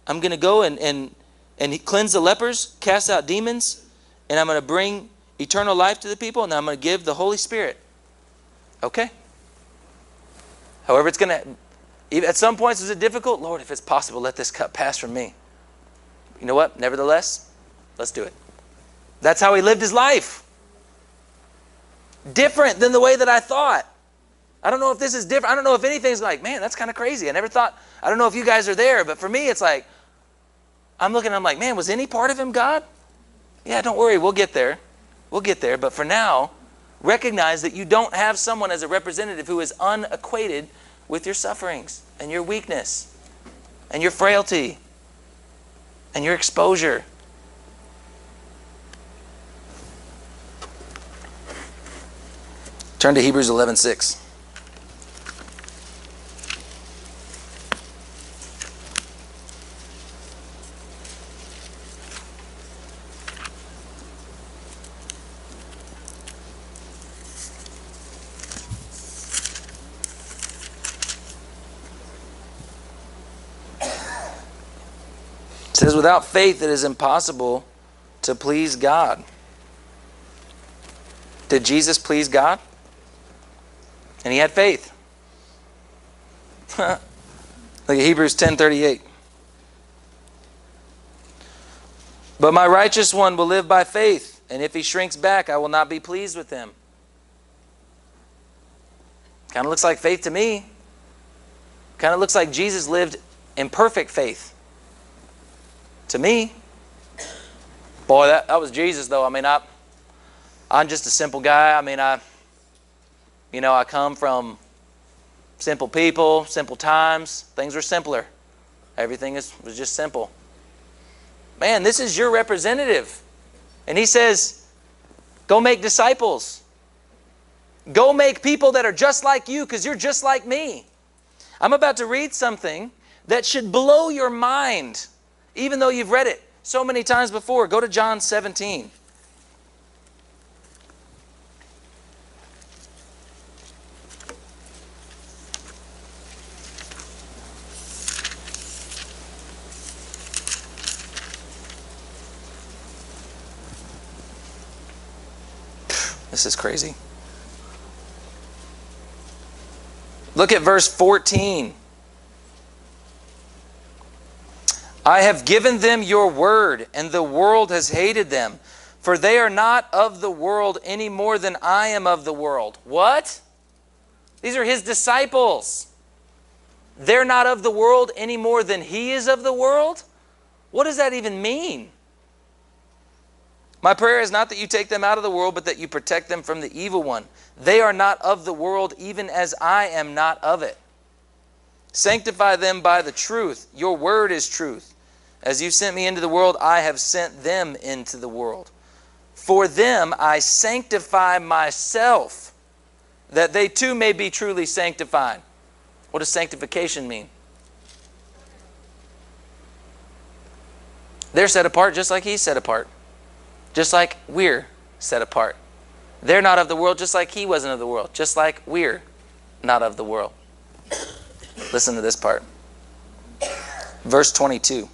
I'm going to go and, and, and cleanse the lepers, cast out demons, and I'm going to bring eternal life to the people, and I'm going to give the Holy Spirit. Okay? However, it's going to, at some points, is it difficult? Lord, if it's possible, let this cup pass from me. You know what? Nevertheless, let's do it. That's how he lived his life. Different than the way that I thought. I don't know if this is different. I don't know if anything's like, man, that's kind of crazy. I never thought, I don't know if you guys are there, but for me, it's like, I'm looking, I'm like, man, was any part of him God? Yeah, don't worry, we'll get there. We'll get there. But for now, recognize that you don't have someone as a representative who is unacquainted with your sufferings and your weakness and your frailty and your exposure. Turn to Hebrews 11:6. Says, without faith, it is impossible to please God. Did Jesus please God? And he had faith. Look at Hebrews 10:38. But my righteous one will live by faith, and if he shrinks back, I will not be pleased with him. Kind of looks like faith to me. Kind of looks like Jesus lived in perfect faith. To me. Boy, that, that was Jesus, though. I mean, I, I'm just a simple guy. I mean, I, you know, I come from simple people, simple times. Things were simpler. Everything is, was just simple. Man, this is your representative. And he says, go make disciples. Go make people that are just like you because you're just like me. I'm about to read something that should blow your mind, even though you've read it so many times before. Go to John 17. This is crazy. Look at verse 14. I have given them your word, and the world has hated them, for they are not of the world any more than I am of the world. What? These are his disciples. They're not of the world any more than he is of the world? What does that even mean? My prayer is not that you take them out of the world, but that you protect them from the evil one. They are not of the world, even as I am not of it. Sanctify them by the truth. Your word is truth. As you sent me into the world, I have sent them into the world. For them I sanctify myself, that they too may be truly sanctified. What does sanctification mean? They're set apart just like He's set apart just like we're set apart. They're not of the world, just like He wasn't of the world, just like we're not of the world. Listen to this part. Verse 22.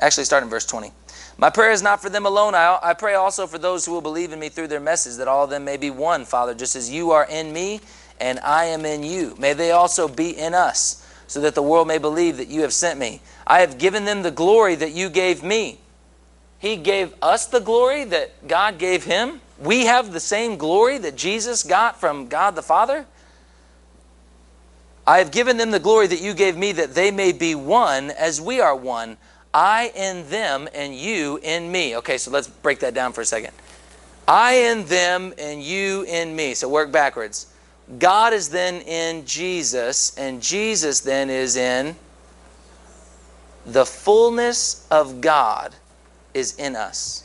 Actually, start in verse 20. My prayer is not for them alone. I, I pray also for those who will believe in me through their message, that all of them may be one, Father, just as you are in me and I am in you. May they also be in us, so that the world may believe that you have sent me. I have given them the glory that you gave me he gave us the glory that God gave him. We have the same glory that Jesus got from God the Father. I have given them the glory that you gave me that they may be one as we are one. I in them and you in me. Okay, so let's break that down for a second. I in them and you in me. So work backwards. God is then in Jesus, and Jesus then is in the fullness of God is in us.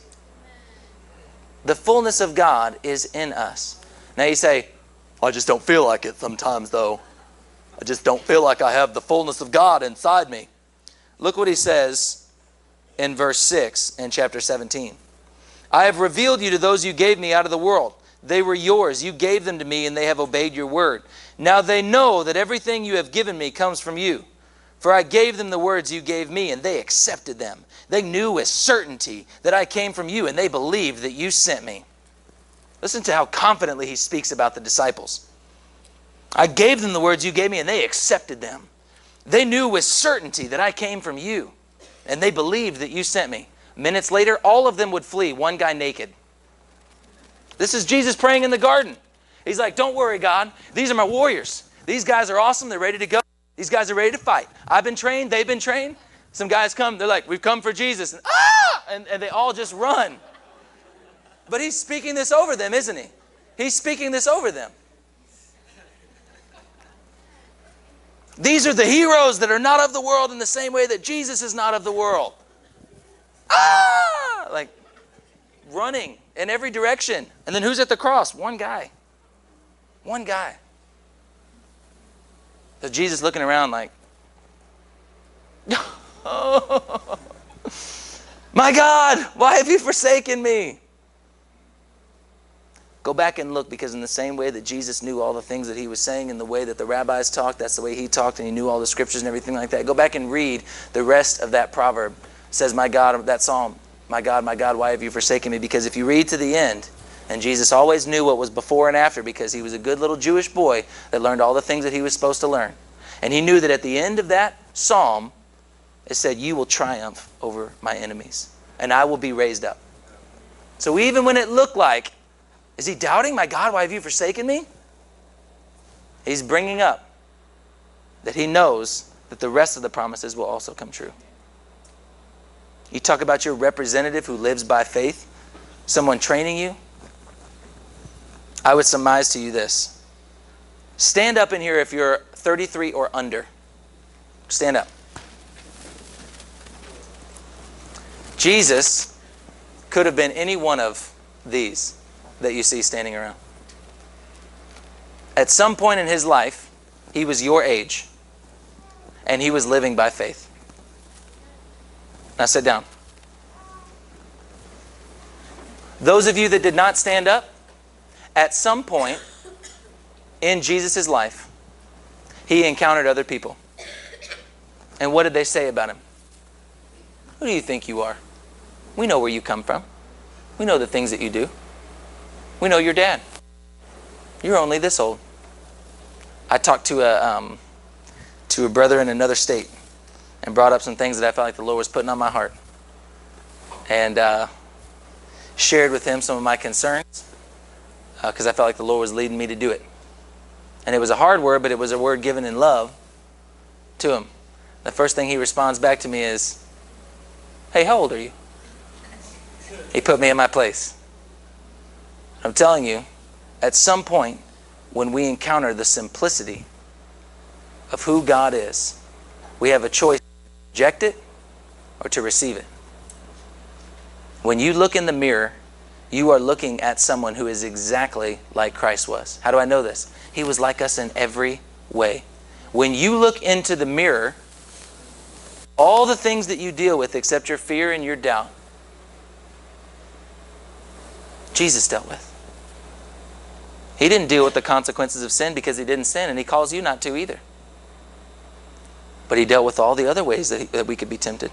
The fullness of God is in us. Now you say, I just don't feel like it sometimes, though. I just don't feel like I have the fullness of God inside me. Look what he says in verse 6 in chapter 17. I have revealed you to those you gave me out of the world. They were yours. You gave them to me, and they have obeyed your word. Now they know that everything you have given me comes from you. For I gave them the words you gave me, and they accepted them. They knew with certainty that I came from you, and they believed that you sent me. Listen to how confidently he speaks about the disciples. I gave them the words you gave me, and they accepted them. They knew with certainty that I came from you, and they believed that you sent me. Minutes later, all of them would flee, one guy naked. This is Jesus praying in the garden. He's like, Don't worry, God. These are my warriors. These guys are awesome. They're ready to go. These guys are ready to fight. I've been trained, they've been trained. Some guys come, they're like, We've come for Jesus. And, ah! and, and they all just run. But he's speaking this over them, isn't he? He's speaking this over them. These are the heroes that are not of the world in the same way that Jesus is not of the world. Ah! Like running in every direction. And then who's at the cross? One guy. One guy. So Jesus looking around like, oh, my God, why have you forsaken me? Go back and look because, in the same way that Jesus knew all the things that he was saying and the way that the rabbis talked, that's the way he talked, and he knew all the scriptures and everything like that. Go back and read the rest of that proverb says, My God, that psalm, My God, my God, why have you forsaken me? Because if you read to the end, and Jesus always knew what was before and after because he was a good little Jewish boy that learned all the things that he was supposed to learn. And he knew that at the end of that psalm, it said, You will triumph over my enemies, and I will be raised up. So even when it looked like, Is he doubting? My God, why have you forsaken me? He's bringing up that he knows that the rest of the promises will also come true. You talk about your representative who lives by faith, someone training you. I would surmise to you this. Stand up in here if you're 33 or under. Stand up. Jesus could have been any one of these that you see standing around. At some point in his life, he was your age, and he was living by faith. Now sit down. Those of you that did not stand up, at some point in Jesus' life, he encountered other people. And what did they say about him? Who do you think you are? We know where you come from. We know the things that you do. We know your dad. You're only this old. I talked to a um, to a brother in another state and brought up some things that I felt like the Lord was putting on my heart, and uh, shared with him some of my concerns because uh, I felt like the Lord was leading me to do it. And it was a hard word, but it was a word given in love to him. The first thing he responds back to me is, "Hey, how old are you?" He put me in my place. I'm telling you, at some point, when we encounter the simplicity of who God is, we have a choice to reject it or to receive it. When you look in the mirror, you are looking at someone who is exactly like Christ was. How do I know this? He was like us in every way. When you look into the mirror, all the things that you deal with, except your fear and your doubt, Jesus dealt with. He didn't deal with the consequences of sin because he didn't sin, and he calls you not to either. But he dealt with all the other ways that, he, that we could be tempted.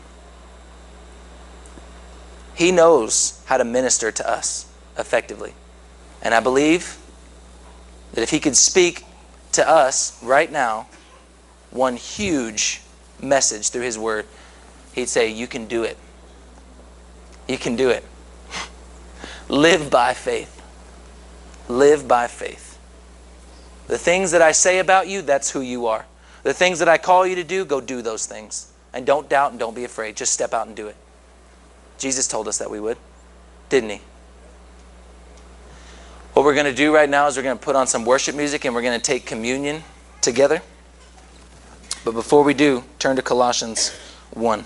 He knows how to minister to us effectively. And I believe that if he could speak to us right now one huge message through his word, he'd say, You can do it. You can do it. Live by faith. Live by faith. The things that I say about you, that's who you are. The things that I call you to do, go do those things. And don't doubt and don't be afraid. Just step out and do it. Jesus told us that we would, didn't he? What we're going to do right now is we're going to put on some worship music and we're going to take communion together. But before we do, turn to Colossians 1.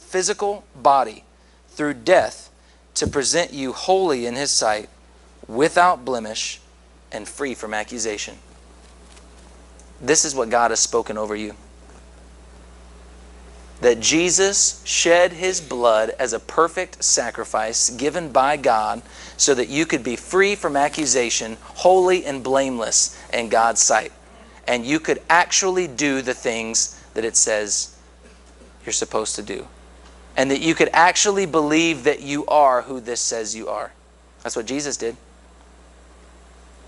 physical body through death to present you holy in his sight, without blemish, and free from accusation. This is what God has spoken over you. That Jesus shed his blood as a perfect sacrifice given by God so that you could be free from accusation, holy and blameless in God's sight. And you could actually do the things that it says you're supposed to do and that you could actually believe that you are who this says you are. That's what Jesus did.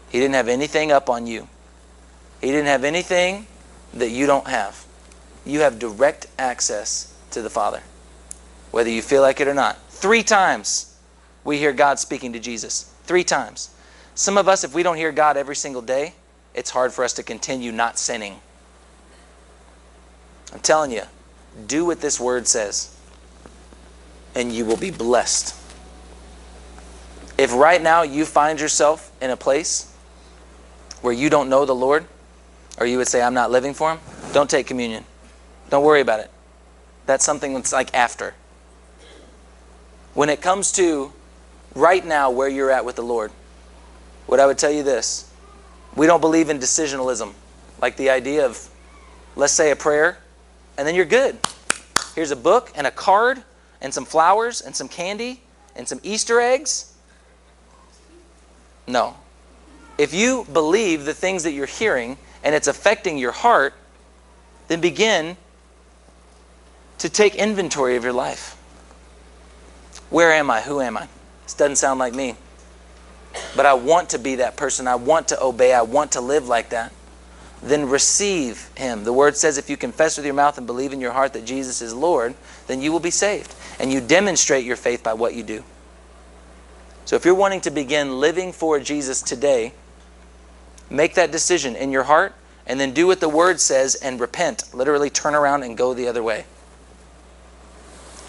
He didn't have anything up on you, He didn't have anything that you don't have. You have direct access to the Father, whether you feel like it or not. Three times we hear God speaking to Jesus. Three times. Some of us, if we don't hear God every single day, it's hard for us to continue not sinning I'm telling you, do what this word says, and you will be blessed. If right now you find yourself in a place where you don't know the Lord, or you would say, I'm not living for Him, don't take communion. Don't worry about it. That's something that's like after. When it comes to right now where you're at with the Lord, what I would tell you this we don't believe in decisionalism, like the idea of, let's say a prayer, and then you're good. Here's a book and a card and some flowers and some candy and some Easter eggs. No. If you believe the things that you're hearing and it's affecting your heart, then begin to take inventory of your life. Where am I? Who am I? This doesn't sound like me. But I want to be that person. I want to obey. I want to live like that. Then receive Him. The Word says if you confess with your mouth and believe in your heart that Jesus is Lord, then you will be saved. And you demonstrate your faith by what you do. So if you're wanting to begin living for Jesus today, make that decision in your heart and then do what the Word says and repent. Literally turn around and go the other way.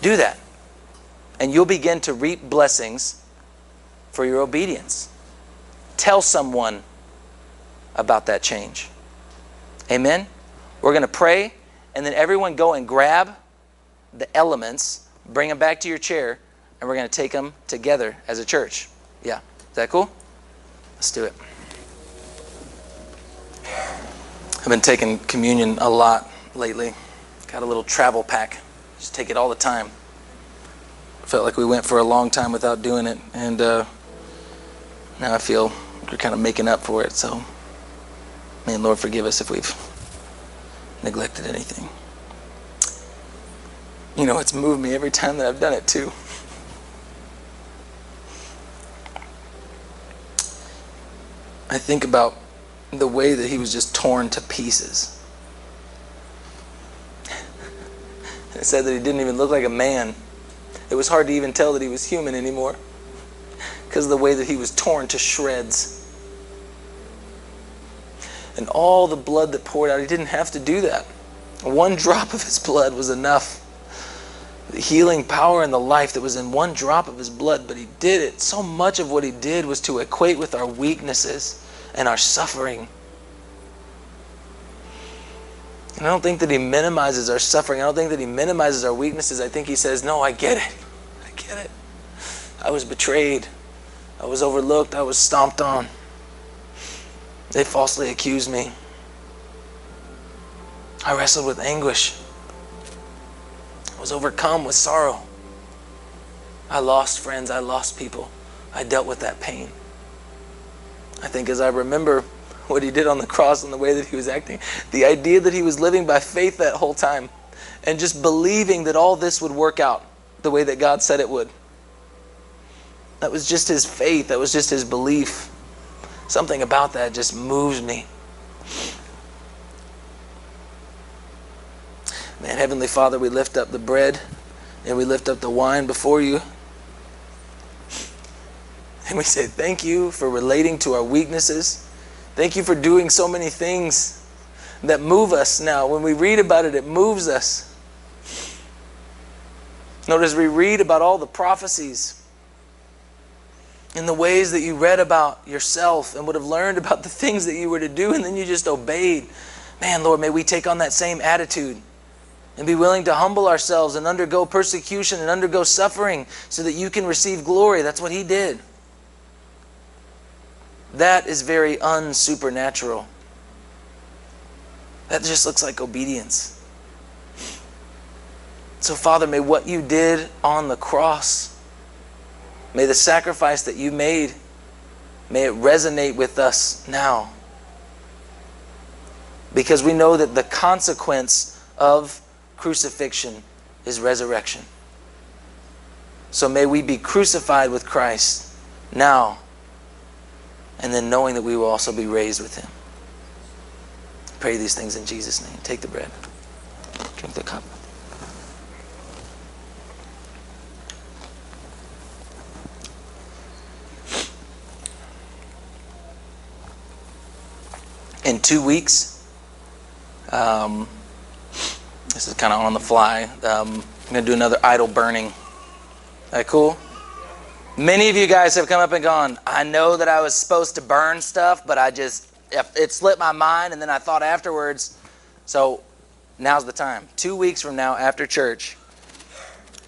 Do that. And you'll begin to reap blessings for your obedience. Tell someone about that change. Amen? We're going to pray, and then everyone go and grab the elements, bring them back to your chair, and we're going to take them together as a church. Yeah. Is that cool? Let's do it. I've been taking communion a lot lately. Got a little travel pack. Just take it all the time. Felt like we went for a long time without doing it, and uh, now I feel we're kind of making up for it. So, may Lord forgive us if we've neglected anything. You know, it's moved me every time that I've done it too. I think about the way that he was just torn to pieces. it said that he didn't even look like a man. It was hard to even tell that he was human anymore because of the way that he was torn to shreds. And all the blood that poured out, he didn't have to do that. One drop of his blood was enough. The healing power and the life that was in one drop of his blood, but he did it. So much of what he did was to equate with our weaknesses and our suffering. And I don't think that he minimizes our suffering. I don't think that he minimizes our weaknesses. I think he says, No, I get it. I get it. I was betrayed. I was overlooked. I was stomped on. They falsely accused me. I wrestled with anguish. Was overcome with sorrow. I lost friends. I lost people. I dealt with that pain. I think as I remember what he did on the cross and the way that he was acting, the idea that he was living by faith that whole time and just believing that all this would work out the way that God said it would. That was just his faith, that was just his belief. Something about that just moves me. Man, Heavenly Father, we lift up the bread and we lift up the wine before you. And we say, Thank you for relating to our weaknesses. Thank you for doing so many things that move us now. When we read about it, it moves us. Notice we read about all the prophecies and the ways that you read about yourself and would have learned about the things that you were to do, and then you just obeyed. Man, Lord, may we take on that same attitude and be willing to humble ourselves and undergo persecution and undergo suffering so that you can receive glory. That's what He did. That is very unsupernatural. That just looks like obedience. So, Father, may what you did on the cross, may the sacrifice that you made, may it resonate with us now. Because we know that the consequence of crucifixion is resurrection. So may we be crucified with Christ now and then knowing that we will also be raised with him. Pray these things in Jesus' name. Take the bread, drink the cup. In two weeks, um, This is kind of on the fly. Um, I'm going to do another idol burning. That cool? Many of you guys have come up and gone, I know that I was supposed to burn stuff, but I just, it slipped my mind, and then I thought afterwards. So now's the time. Two weeks from now, after church,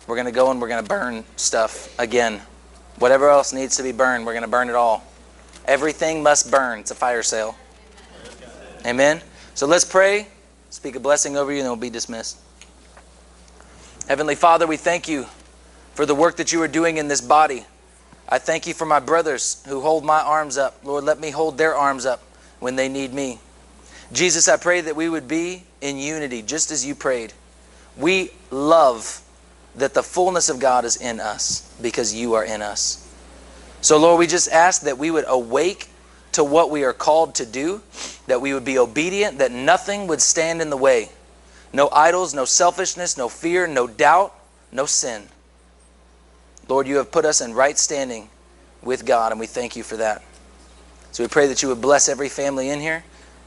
we're going to go and we're going to burn stuff again. Whatever else needs to be burned, we're going to burn it all. Everything must burn. It's a fire sale. Amen. So let's pray, speak a blessing over you, and we'll be dismissed. Heavenly Father, we thank you for the work that you are doing in this body. I thank you for my brothers who hold my arms up. Lord, let me hold their arms up when they need me. Jesus, I pray that we would be in unity just as you prayed. We love that the fullness of God is in us because you are in us. So, Lord, we just ask that we would awake to what we are called to do, that we would be obedient, that nothing would stand in the way. No idols, no selfishness, no fear, no doubt, no sin. Lord, you have put us in right standing with God, and we thank you for that. So we pray that you would bless every family in here.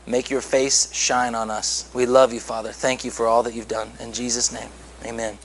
Make your face shine on us. We love you, Father. Thank you for all that you've done. In Jesus' name, amen.